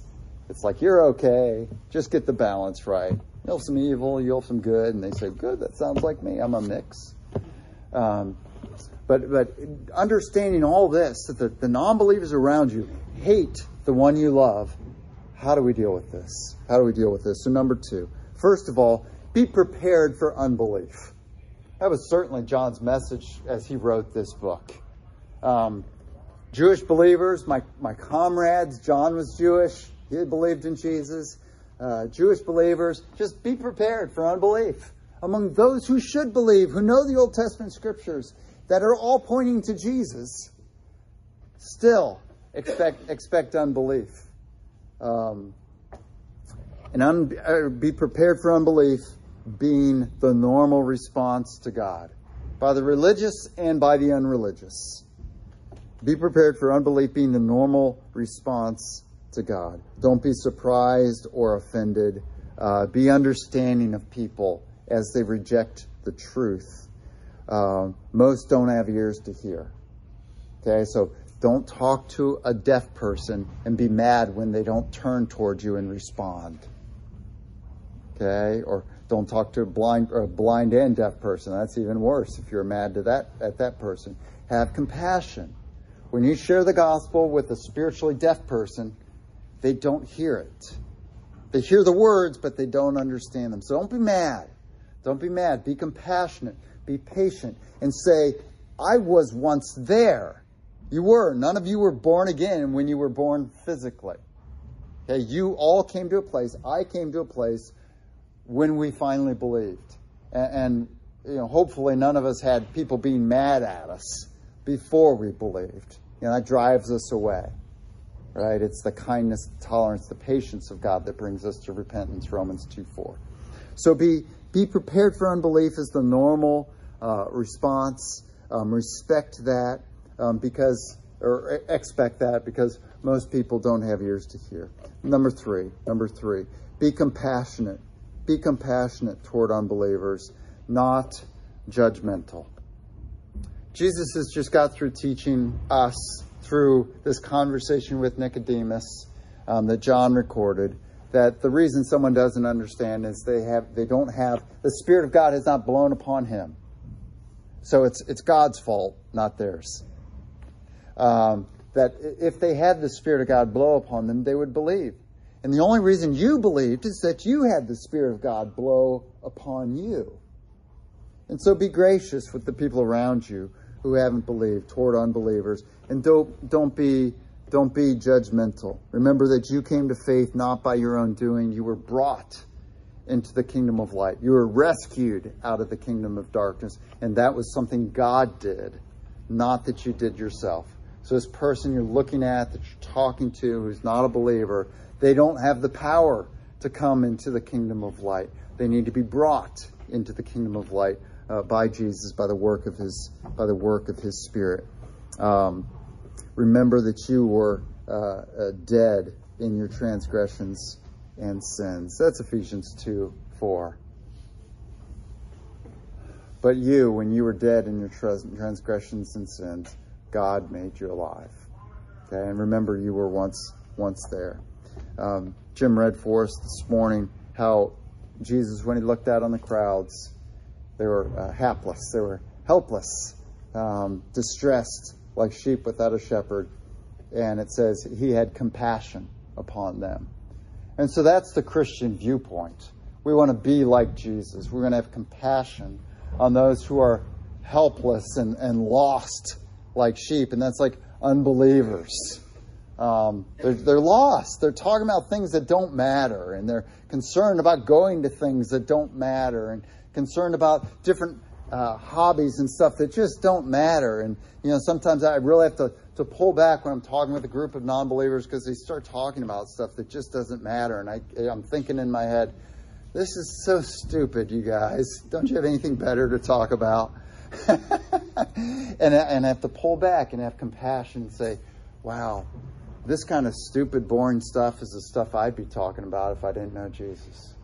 It's like you're okay. Just get the balance right. You'll have some evil, you'll have some good, and they say, "Good, that sounds like me. I'm a mix." Um, but but understanding all this, that the, the non-believers around you hate the one you love. How do we deal with this? How do we deal with this? So number two, first of all, be prepared for unbelief. That was certainly John's message as he wrote this book. Um, Jewish believers, my, my comrades, John was Jewish, he believed in Jesus. Uh, Jewish believers, just be prepared for unbelief. Among those who should believe, who know the Old Testament scriptures that are all pointing to Jesus, still expect, expect unbelief. Um, and un, uh, be prepared for unbelief being the normal response to God by the religious and by the unreligious. Be prepared for unbelief being the normal response to God. Don't be surprised or offended. Uh, be understanding of people as they reject the truth. Uh, most don't have ears to hear. Okay, so don't talk to a deaf person and be mad when they don't turn towards you and respond. Okay, or don't talk to a blind or a blind and deaf person. That's even worse if you're mad to that at that person. Have compassion. When you share the gospel with a spiritually deaf person, they don't hear it. They hear the words, but they don't understand them. So don't be mad. Don't be mad. Be compassionate. Be patient. And say, I was once there. You were. None of you were born again when you were born physically. Okay, you all came to a place, I came to a place when we finally believed. And, and you know, hopefully none of us had people being mad at us before we believed. Know, that drives us away. Right? It's the kindness, the tolerance, the patience of God that brings us to repentance, Romans 2 4. So be be prepared for unbelief as the normal uh, response. Um, respect that um, because, or expect that because most people don't have ears to hear. Number three, number three, be compassionate. Be compassionate toward unbelievers, not judgmental. Jesus has just got through teaching us through this conversation with Nicodemus um, that John recorded that the reason someone doesn't understand is they have they don't have the spirit of God has not blown upon him. So it's it's God's fault, not theirs. Um, that if they had the Spirit of God blow upon them, they would believe. And the only reason you believed is that you had the Spirit of God blow upon you. And so be gracious with the people around you who haven't believed toward unbelievers. And don't, don't be don't be judgmental. Remember that you came to faith not by your own doing. You were brought into the kingdom of light. You were rescued out of the kingdom of darkness. And that was something God did, not that you did yourself. So this person you're looking at, that you're talking to, who's not a believer, they don't have the power to come into the kingdom of light. They need to be brought into the kingdom of light uh, by Jesus, by the work of His, by the work of His Spirit. Um, remember that you were uh, uh, dead in your transgressions and sins. That's Ephesians two four. But you, when you were dead in your transgressions and sins, God made you alive. Okay, and remember, you were once once there. Um, Jim read for us this morning how Jesus, when he looked out on the crowds, they were uh, hapless, they were helpless, um, distressed, like sheep without a shepherd. And it says he had compassion upon them. And so that's the Christian viewpoint. We want to be like Jesus. We're going to have compassion on those who are helpless and, and lost like sheep, and that's like unbelievers. Um, they're, they're lost. They're talking about things that don't matter, and they're concerned about going to things that don't matter, and concerned about different uh, hobbies and stuff that just don't matter. And you know, sometimes I really have to to pull back when I'm talking with a group of non-believers because they start talking about stuff that just doesn't matter, and I I'm thinking in my head, this is so stupid, you guys. Don't you have anything better to talk about? and, and I have to pull back and have compassion and say, wow, this kind of stupid, boring stuff is the stuff I'd be talking about if I didn't know Jesus.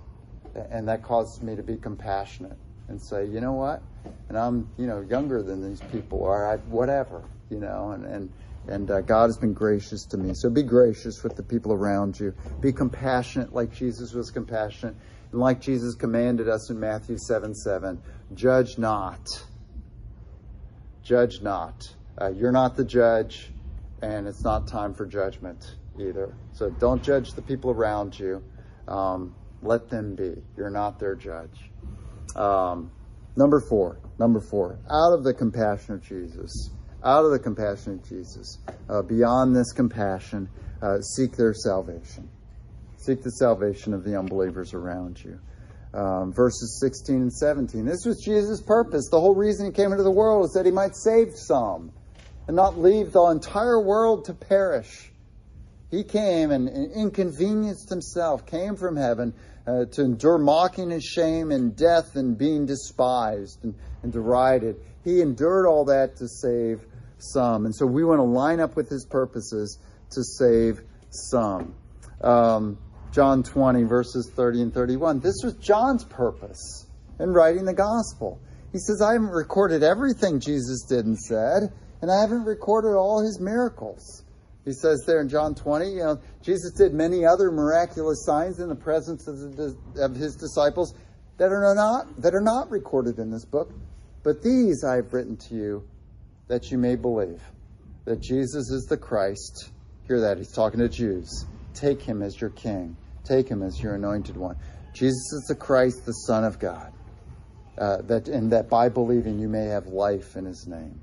And that causes me to be compassionate and say, you know what? And I'm, you know, younger than these people are, I, whatever, you know, and, and, and uh, God has been gracious to me. So be gracious with the people around you. Be compassionate like Jesus was compassionate. And like Jesus commanded us in Matthew 7 7, judge not judge not. Uh, you're not the judge, and it's not time for judgment either. So don't judge the people around you. Um, let them be. You're not their judge. Um, number four. Number four. Out of the compassion of Jesus. Out of the compassion of Jesus. Uh, beyond this compassion, uh, seek their salvation. Seek the salvation of the unbelievers around you um, verses 16 and 17. This was Jesus' purpose. The whole reason he came into the world was that he might save some and not leave the entire world to perish. He came and, and inconvenienced himself, came from heaven uh, to endure mocking and shame and death and being despised and, and derided. He endured all that to save some. And so we want to line up with his purposes to save some. Um, John 20, verses 30 and 31. This was John's purpose in writing the gospel. He says, I haven't recorded everything Jesus did and said, and I haven't recorded all his miracles. He says there in John 20, you know, Jesus did many other miraculous signs in the presence of, the, of his disciples that are not that are not recorded in this book. But these I have written to you that you may believe that Jesus is the Christ. Hear that he's talking to Jews. Take him as your king. Take him as your anointed one. Jesus is the Christ, the Son of God. Uh, that and that by believing you may have life in his name.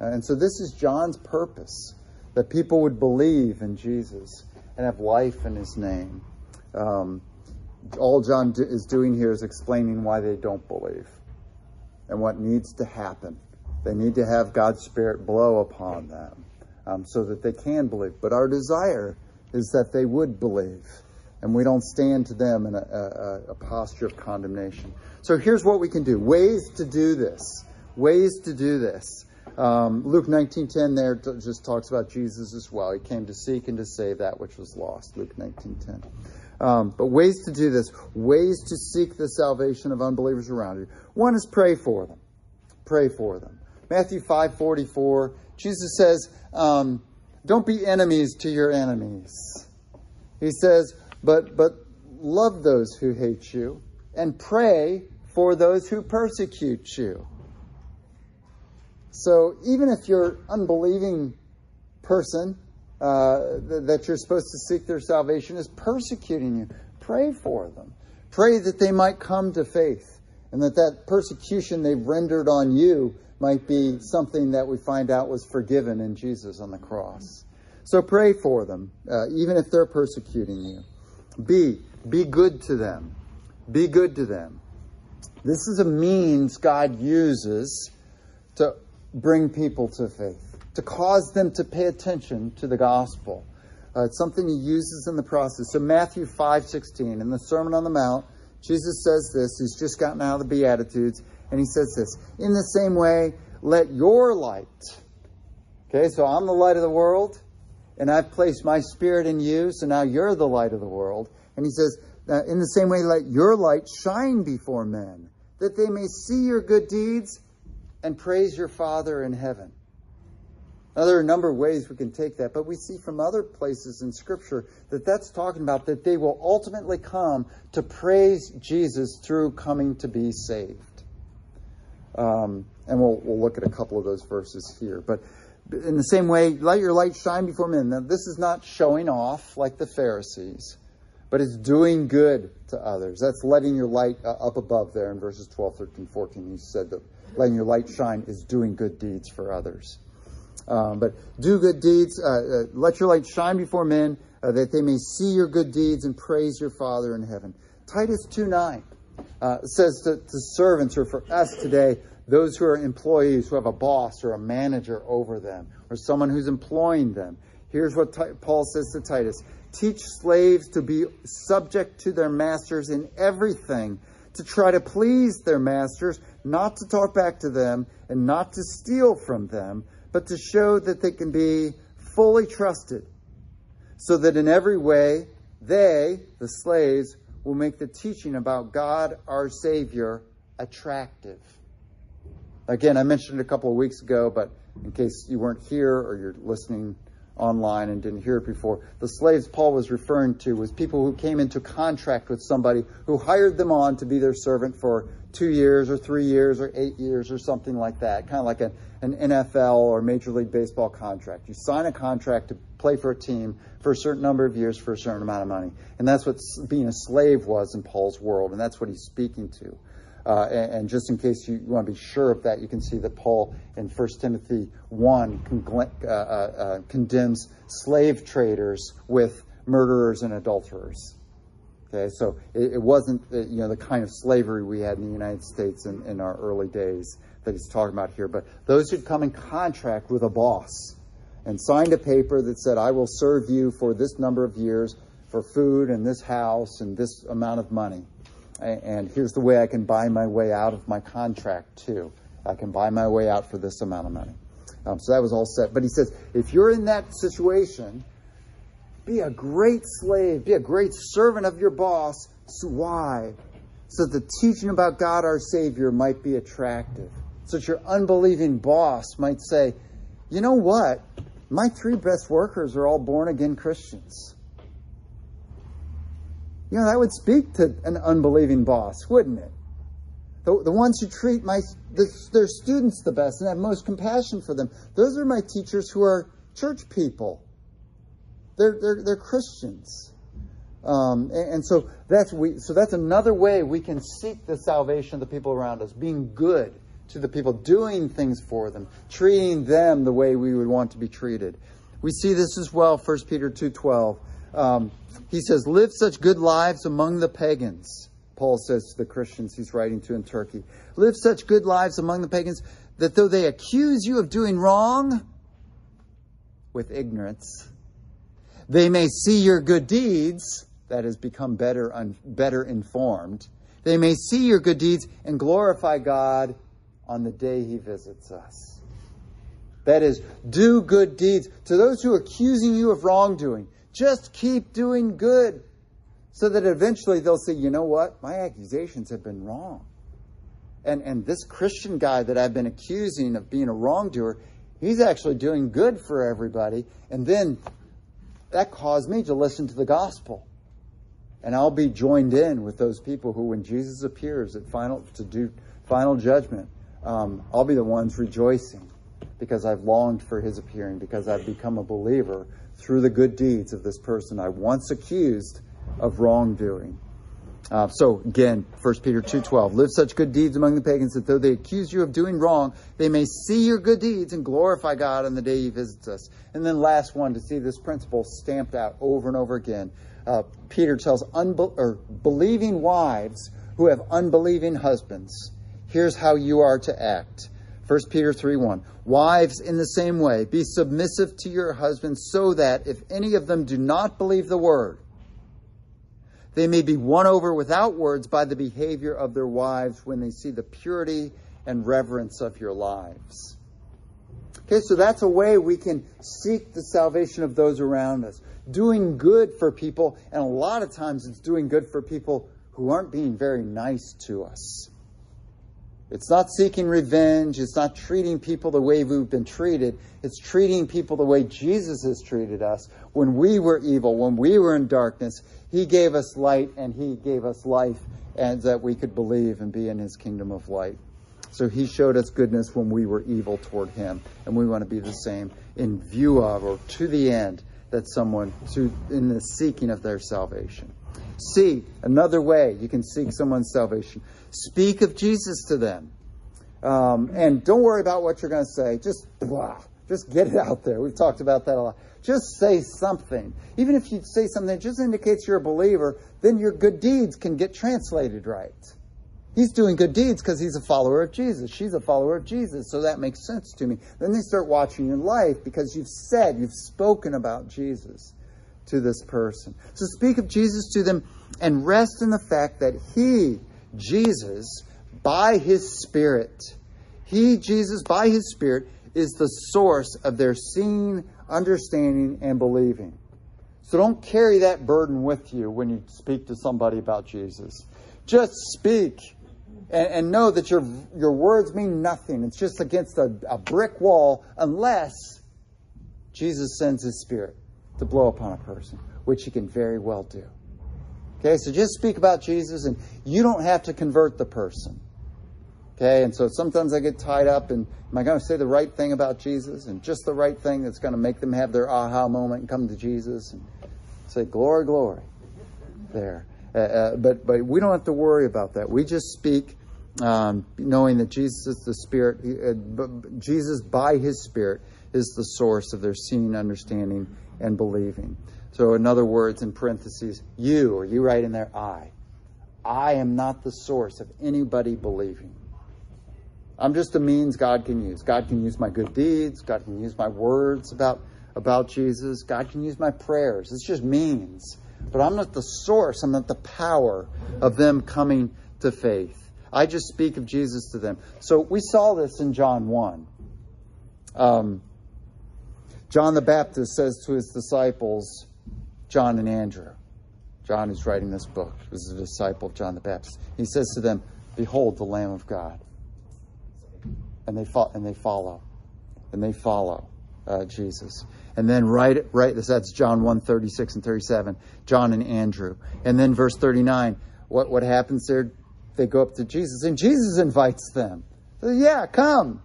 Uh, and so this is John's purpose that people would believe in Jesus and have life in his name. Um, all John is doing here is explaining why they don't believe and what needs to happen. They need to have God's Spirit blow upon them um, so that they can believe. But our desire is that they would believe, and we don't stand to them in a, a, a posture of condemnation. So here's what we can do ways to do this. Ways to do this. Um, Luke 19.10 there just talks about Jesus as well. He came to seek and to save that which was lost. Luke 19.10. Um, but ways to do this, ways to seek the salvation of unbelievers around you. One is pray for them. Pray for them. Matthew 5.44, Jesus says, um, don't be enemies to your enemies. He says, but, but love those who hate you and pray for those who persecute you. So even if you're unbelieving person uh, that you're supposed to seek their salvation is persecuting you, pray for them. Pray that they might come to faith and that that persecution they've rendered on you might be something that we find out was forgiven in Jesus on the cross. So pray for them, uh, even if they're persecuting you. Be, be good to them. Be good to them. This is a means God uses to bring people to faith, to cause them to pay attention to the gospel. Uh, it's something he uses in the process. So Matthew 5:16 in the Sermon on the Mount, Jesus says this. He's just gotten out of the Beatitudes, and he says this: In the same way, let your light. Okay, so I'm the light of the world, and I've placed my spirit in you, so now you're the light of the world. And he says, in the same way, let your light shine before men, that they may see your good deeds and praise your Father in heaven. Now, there are a number of ways we can take that, but we see from other places in Scripture that that's talking about that they will ultimately come to praise Jesus through coming to be saved. Um, and we'll, we'll look at a couple of those verses here. But in the same way, let your light shine before men. Now, this is not showing off like the Pharisees, but it's doing good to others. That's letting your light uh, up above there in verses 12, 13, 14. He said that letting your light shine is doing good deeds for others. Um, but do good deeds. Uh, uh, let your light shine before men uh, that they may see your good deeds and praise your Father in heaven. Titus 2 9 uh, says to, to servants, or for us today, those who are employees who have a boss or a manager over them, or someone who's employing them. Here's what Paul says to Titus Teach slaves to be subject to their masters in everything, to try to please their masters, not to talk back to them, and not to steal from them, but to show that they can be fully trusted, so that in every way they, the slaves, will make the teaching about God our Savior attractive. Again, I mentioned it a couple of weeks ago, but in case you weren't here or you're listening online and didn't hear it before. The slaves Paul was referring to was people who came into contract with somebody who hired them on to be their servant for two years or three years or eight years or something like that, kind of like a, an NFL or Major League Baseball contract. You sign a contract to play for a team for a certain number of years for a certain amount of money. And that's what being a slave was in Paul's world, and that's what he's speaking to. Uh, and, and, just in case you, want to be sure of that, you can see that Paul in 1 Timothy 1 con- uh, uh, uh, condemns slave traders with murderers and adulterers. Okay, so it, it wasn't uh, you know the kind of slavery we had in the United States in, in our early days that he's talking about here, but those who'd come in contract with a boss and signed a paper that said, "I will serve you for this number of years for food and this house and this amount of money." and here's the way I can buy my way out of my contract too. I can buy my way out for this amount of money. Um, so that was all set. But he says, if you're in that situation, be a great slave, be a great servant of your boss. So why? So the teaching about God our Savior might be attractive. So that your unbelieving boss might say, you know what? my three best workers are all born again Christians. You know, that would speak to an unbelieving boss, wouldn't it? The, the ones who treat my the, their students the best and have most compassion for them, those are my teachers who are church people. They're, they're, they're Christians. Um, and, and, so that's we so that's another way we can seek the salvation of the people around us, being good to the people, doing things for them, treating them the way we would want to be treated. We see this as well, 1 Peter 2.12. Um, he says, live such good lives among the pagans. Paul says to the Christians he's writing to in Turkey. Live such good lives among the pagans that though they accuse you of doing wrong with ignorance, they may see your good deeds, that has become better, un, better informed. They may see your good deeds and glorify God on the day he visits us. That is, do good deeds. To those who are accusing you of wrongdoing, just keep doing good so that eventually they'll say, you know what? My accusations have been wrong. And, and this Christian guy that I've been accusing of being a wrongdoer, he's actually doing good for everybody. And then that caused me to listen to the gospel. And I'll be joined in with those people who, when Jesus appears at final to do final judgment, um, I'll be the ones rejoicing because I've longed for his appearing, because I've become a believer through the good deeds of this person I once accused of wrongdoing. Uh, so again, 1 Peter 2.12, live such good deeds among the pagans that though they accuse you of doing wrong, they may see your good deeds and glorify God on the day he visits us. And then last one, to see this principle stamped out over and over again. Uh, Peter tells unbe- or believing wives who have unbelieving husbands here's how you are to act. 1 Peter 3 1. Wives, in the same way, be submissive to your husbands, so that if any of them do not believe the word, they may be won over without words by the behavior of their wives when they see the purity and reverence of your lives. Okay, so that's a way we can seek the salvation of those around us. Doing good for people, and a lot of times it's doing good for people who aren't being very nice to us. It's not seeking revenge. It's not treating people the way we've been treated. It's treating people the way Jesus has treated us. When we were evil, when we were in darkness, He gave us light and He gave us life and that we could believe and be in His kingdom of light. So He showed us goodness when we were evil toward Him. And we want to be the same in view of or to the end that someone, to, in the seeking of their salvation. See, another way you can seek someone's salvation. Speak of Jesus to them. Um, and don't worry about what you're going to say. Just blah, just get it out there. We've talked about that a lot. Just say something. Even if you say something that just indicates you're a believer, then your good deeds can get translated right. He's doing good deeds because he's a follower of Jesus. She's a follower of Jesus, so that makes sense to me. Then they start watching your life because you've said, you've spoken about Jesus to this person. So speak of Jesus to them and rest in the fact that He, Jesus, by His Spirit, He, Jesus, by His Spirit, is the source of their seeing, understanding, and believing. So don't carry that burden with you when you speak to somebody about Jesus. Just speak and, and know that your, your words mean nothing. It's just against a, a brick wall unless Jesus sends His Spirit to blow upon a person, which he can very well do. Okay, so just speak about Jesus and you don't have to convert the person. Okay, and so sometimes I get tied up and am I going to say the right thing about Jesus and just the right thing that's going to make them have their aha moment and come to Jesus and say, Glory, glory, there. Uh, uh, but, but we don't have to worry about that. We just speak um, knowing that Jesus is the Spirit, uh, Jesus by His Spirit is the source of their seeing, understanding, and believing. So, in other words, in parentheses, you, or you write in there, I. I am not the source of anybody believing. I'm just a means God can use. God can use my good deeds. God can use my words about, about Jesus. God can use my prayers. It's just means. But I'm not the source. I'm not the power of them coming to faith. I just speak of Jesus to them. So we saw this in John 1. Um, John the Baptist says to his disciples, John and Andrew, John is writing this book, was a disciple of John the Baptist. He says to them, Behold the Lamb of God. And they, fo- and they follow. And they follow uh, Jesus. And then right, right, that's John 1, 36 and 37, John and Andrew. And then verse 39, what, what happens there? They go up to Jesus and Jesus invites them. Yeah, come.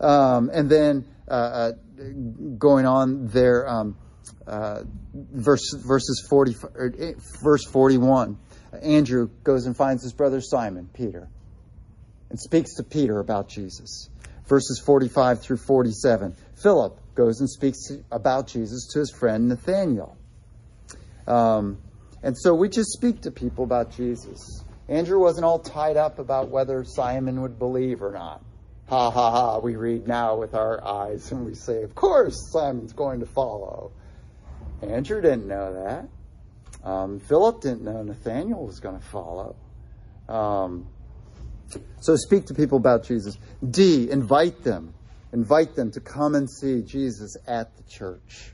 Um, and then uh, uh, going on there, um, uh, verse, verses 40, eh, verse 41, Andrew goes and finds his brother Simon, Peter, and speaks to Peter about Jesus. Verses 45 through 47, Philip goes and speaks about Jesus to his friend Nathaniel. Um, and so we just speak to people about Jesus. Andrew wasn't all tied up about whether Simon would believe or not. Ha ha ha, we read now with our eyes and we say, Of course, Simon's going to follow. Andrew didn't know that. Um, Philip didn't know Nathaniel was going to follow. Um, so speak to people about Jesus. D, invite them. Invite them to come and see Jesus at the church.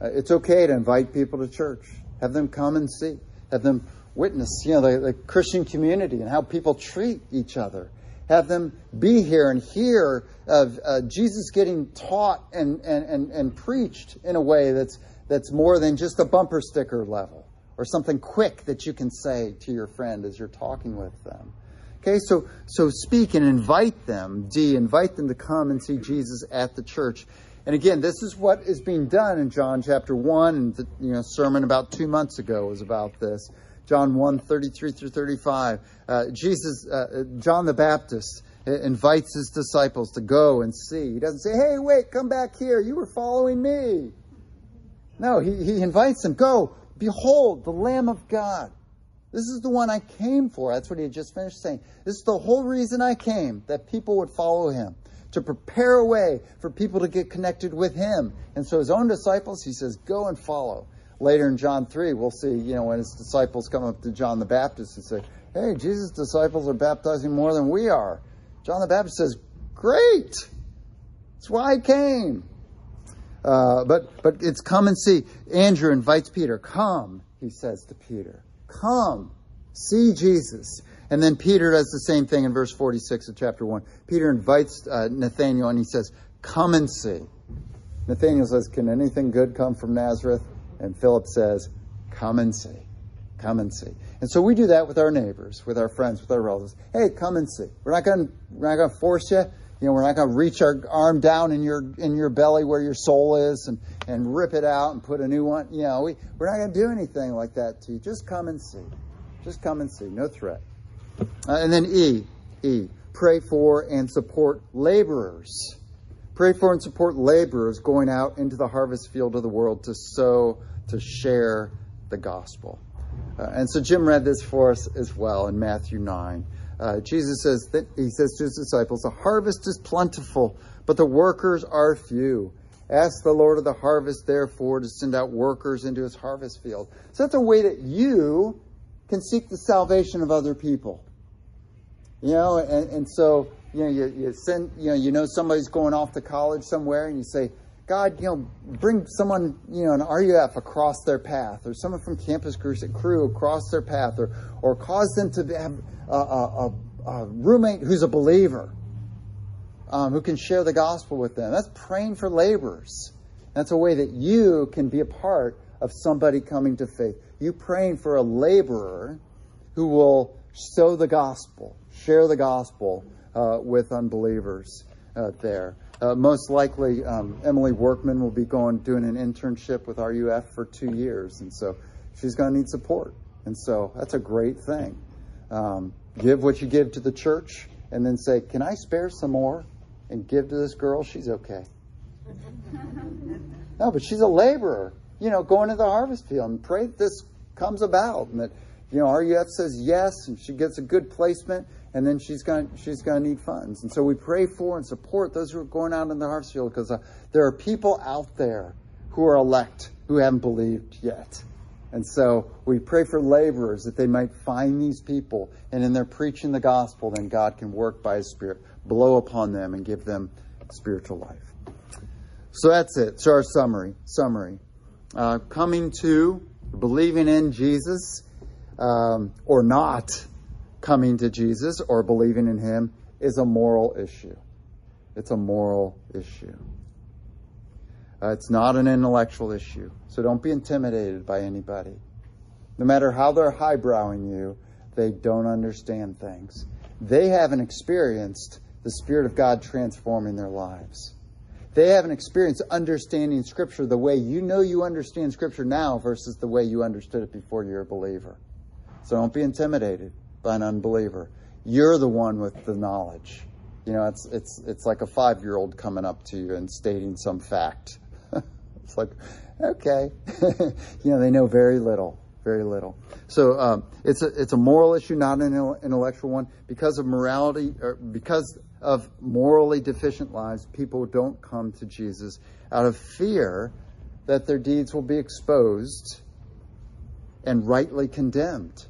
Uh, it's okay to invite people to church. Have them come and see. Have them witness, you know, the, the Christian community and how people treat each other. Have them be here and hear of uh, Jesus getting taught and, and, and, and preached in a way that's, that's more than just a bumper sticker level or something quick that you can say to your friend as you're talking with them. Okay, so so speak and invite them. D, invite them to come and see Jesus at the church. And again, this is what is being done in John chapter one, and the you know sermon about two months ago was about this. John 1, 33 through 35. Uh, Jesus, uh, John the Baptist invites his disciples to go and see. He doesn't say, hey, wait, come back here. You were following me. No, he, he invites them, go, behold, the Lamb of God this is the one I came for. That's what he had just finished saying. This is the whole reason I came, that people would follow him, to prepare a way for people to get connected with him. And so his own disciples, he says, go and follow. Later in John 3, we'll see, you know, when his disciples come up to John the Baptist and say, hey, Jesus' disciples are baptizing more than we are. John the Baptist says, great. That's why I came. Uh, but but it's come and see. Andrew invites Peter. Come, he says to Peter. Come, see Jesus. And then Peter does the same thing in verse 46 of chapter 1. Peter invites uh, Nathaniel and he says, Come and see. Nathaniel says, Can anything good come from Nazareth? And Philip says, Come and see. Come and see. And so we do that with our neighbors, with our friends, with our relatives. Hey, come and see. We're not going to force you. You know, we're not going to reach our arm down in your in your belly where your soul is and, and rip it out and put a new one. You know, we, we're not going to do anything like that to you. Just come and see. Just come and see. No threat. Uh, and then E, E, pray for and support laborers. Pray for and support laborers going out into the harvest field of the world to sow, to share the gospel. Uh, and so Jim read this for us as well in Matthew 9. Uh, Jesus says that he says to his disciples, "The harvest is plentiful, but the workers are few. Ask the Lord of the harvest, therefore, to send out workers into his harvest field." So that's a way that you can seek the salvation of other people. You know, and, and so you know you, you send you know you know somebody's going off to college somewhere, and you say, God, you know, bring someone, you know, an RUF across their path, or someone from Campus Cru across their path, or or cause them to have a, a, a roommate who's a believer, um, who can share the gospel with them. That's praying for laborers. That's a way that you can be a part of somebody coming to faith. You praying for a laborer who will sow the gospel, share the gospel uh, with unbelievers uh, there. Uh, most likely, um, Emily Workman will be going doing an internship with RUF for two years, and so she's going to need support. And so that's a great thing. Um, give what you give to the church, and then say, "Can I spare some more and give to this girl? She's okay." no, but she's a laborer. You know, going to the harvest field and pray that this comes about, and that you know RUF says yes, and she gets a good placement, and then she's going she's going to need funds. And so we pray for and support those who are going out in the harvest field because uh, there are people out there who are elect who haven't believed yet. And so we pray for laborers that they might find these people, and in their preaching the gospel, then God can work by His Spirit, blow upon them, and give them spiritual life. So that's it. So our summary. Summary. Uh, coming to believing in Jesus um, or not coming to Jesus or believing in Him is a moral issue. It's a moral issue. Uh, it's not an intellectual issue. So don't be intimidated by anybody. No matter how they're highbrowing you, they don't understand things. They haven't experienced the Spirit of God transforming their lives. They haven't experienced understanding Scripture the way you know you understand Scripture now versus the way you understood it before you're a believer. So don't be intimidated by an unbeliever. You're the one with the knowledge. You know, it's it's it's like a five year old coming up to you and stating some fact. it's like, okay, you know, they know very little, very little. So um, it's a it's a moral issue, not an intellectual one. Because of morality, or because of morally deficient lives, people don't come to Jesus out of fear that their deeds will be exposed and rightly condemned.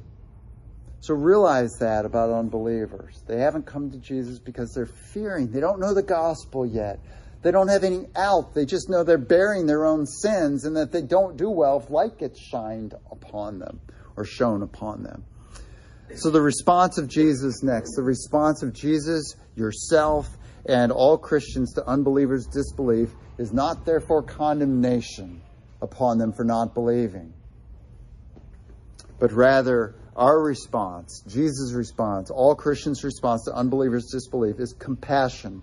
So realize that about unbelievers. They haven't come to Jesus because they're fearing. They don't know the gospel yet. They don't have any out. They just know they're bearing their own sins and that they don't do well if light gets shined upon them or shown upon them. So the response of Jesus next, the response of Jesus, yourself, and all Christians to unbelievers' disbelief is not therefore condemnation upon them for not believing, but rather our response, Jesus' response, all Christians' response to unbelievers' disbelief is compassion.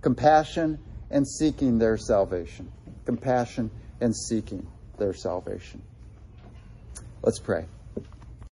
Compassion and seeking their salvation. Compassion and seeking their salvation. Let's pray.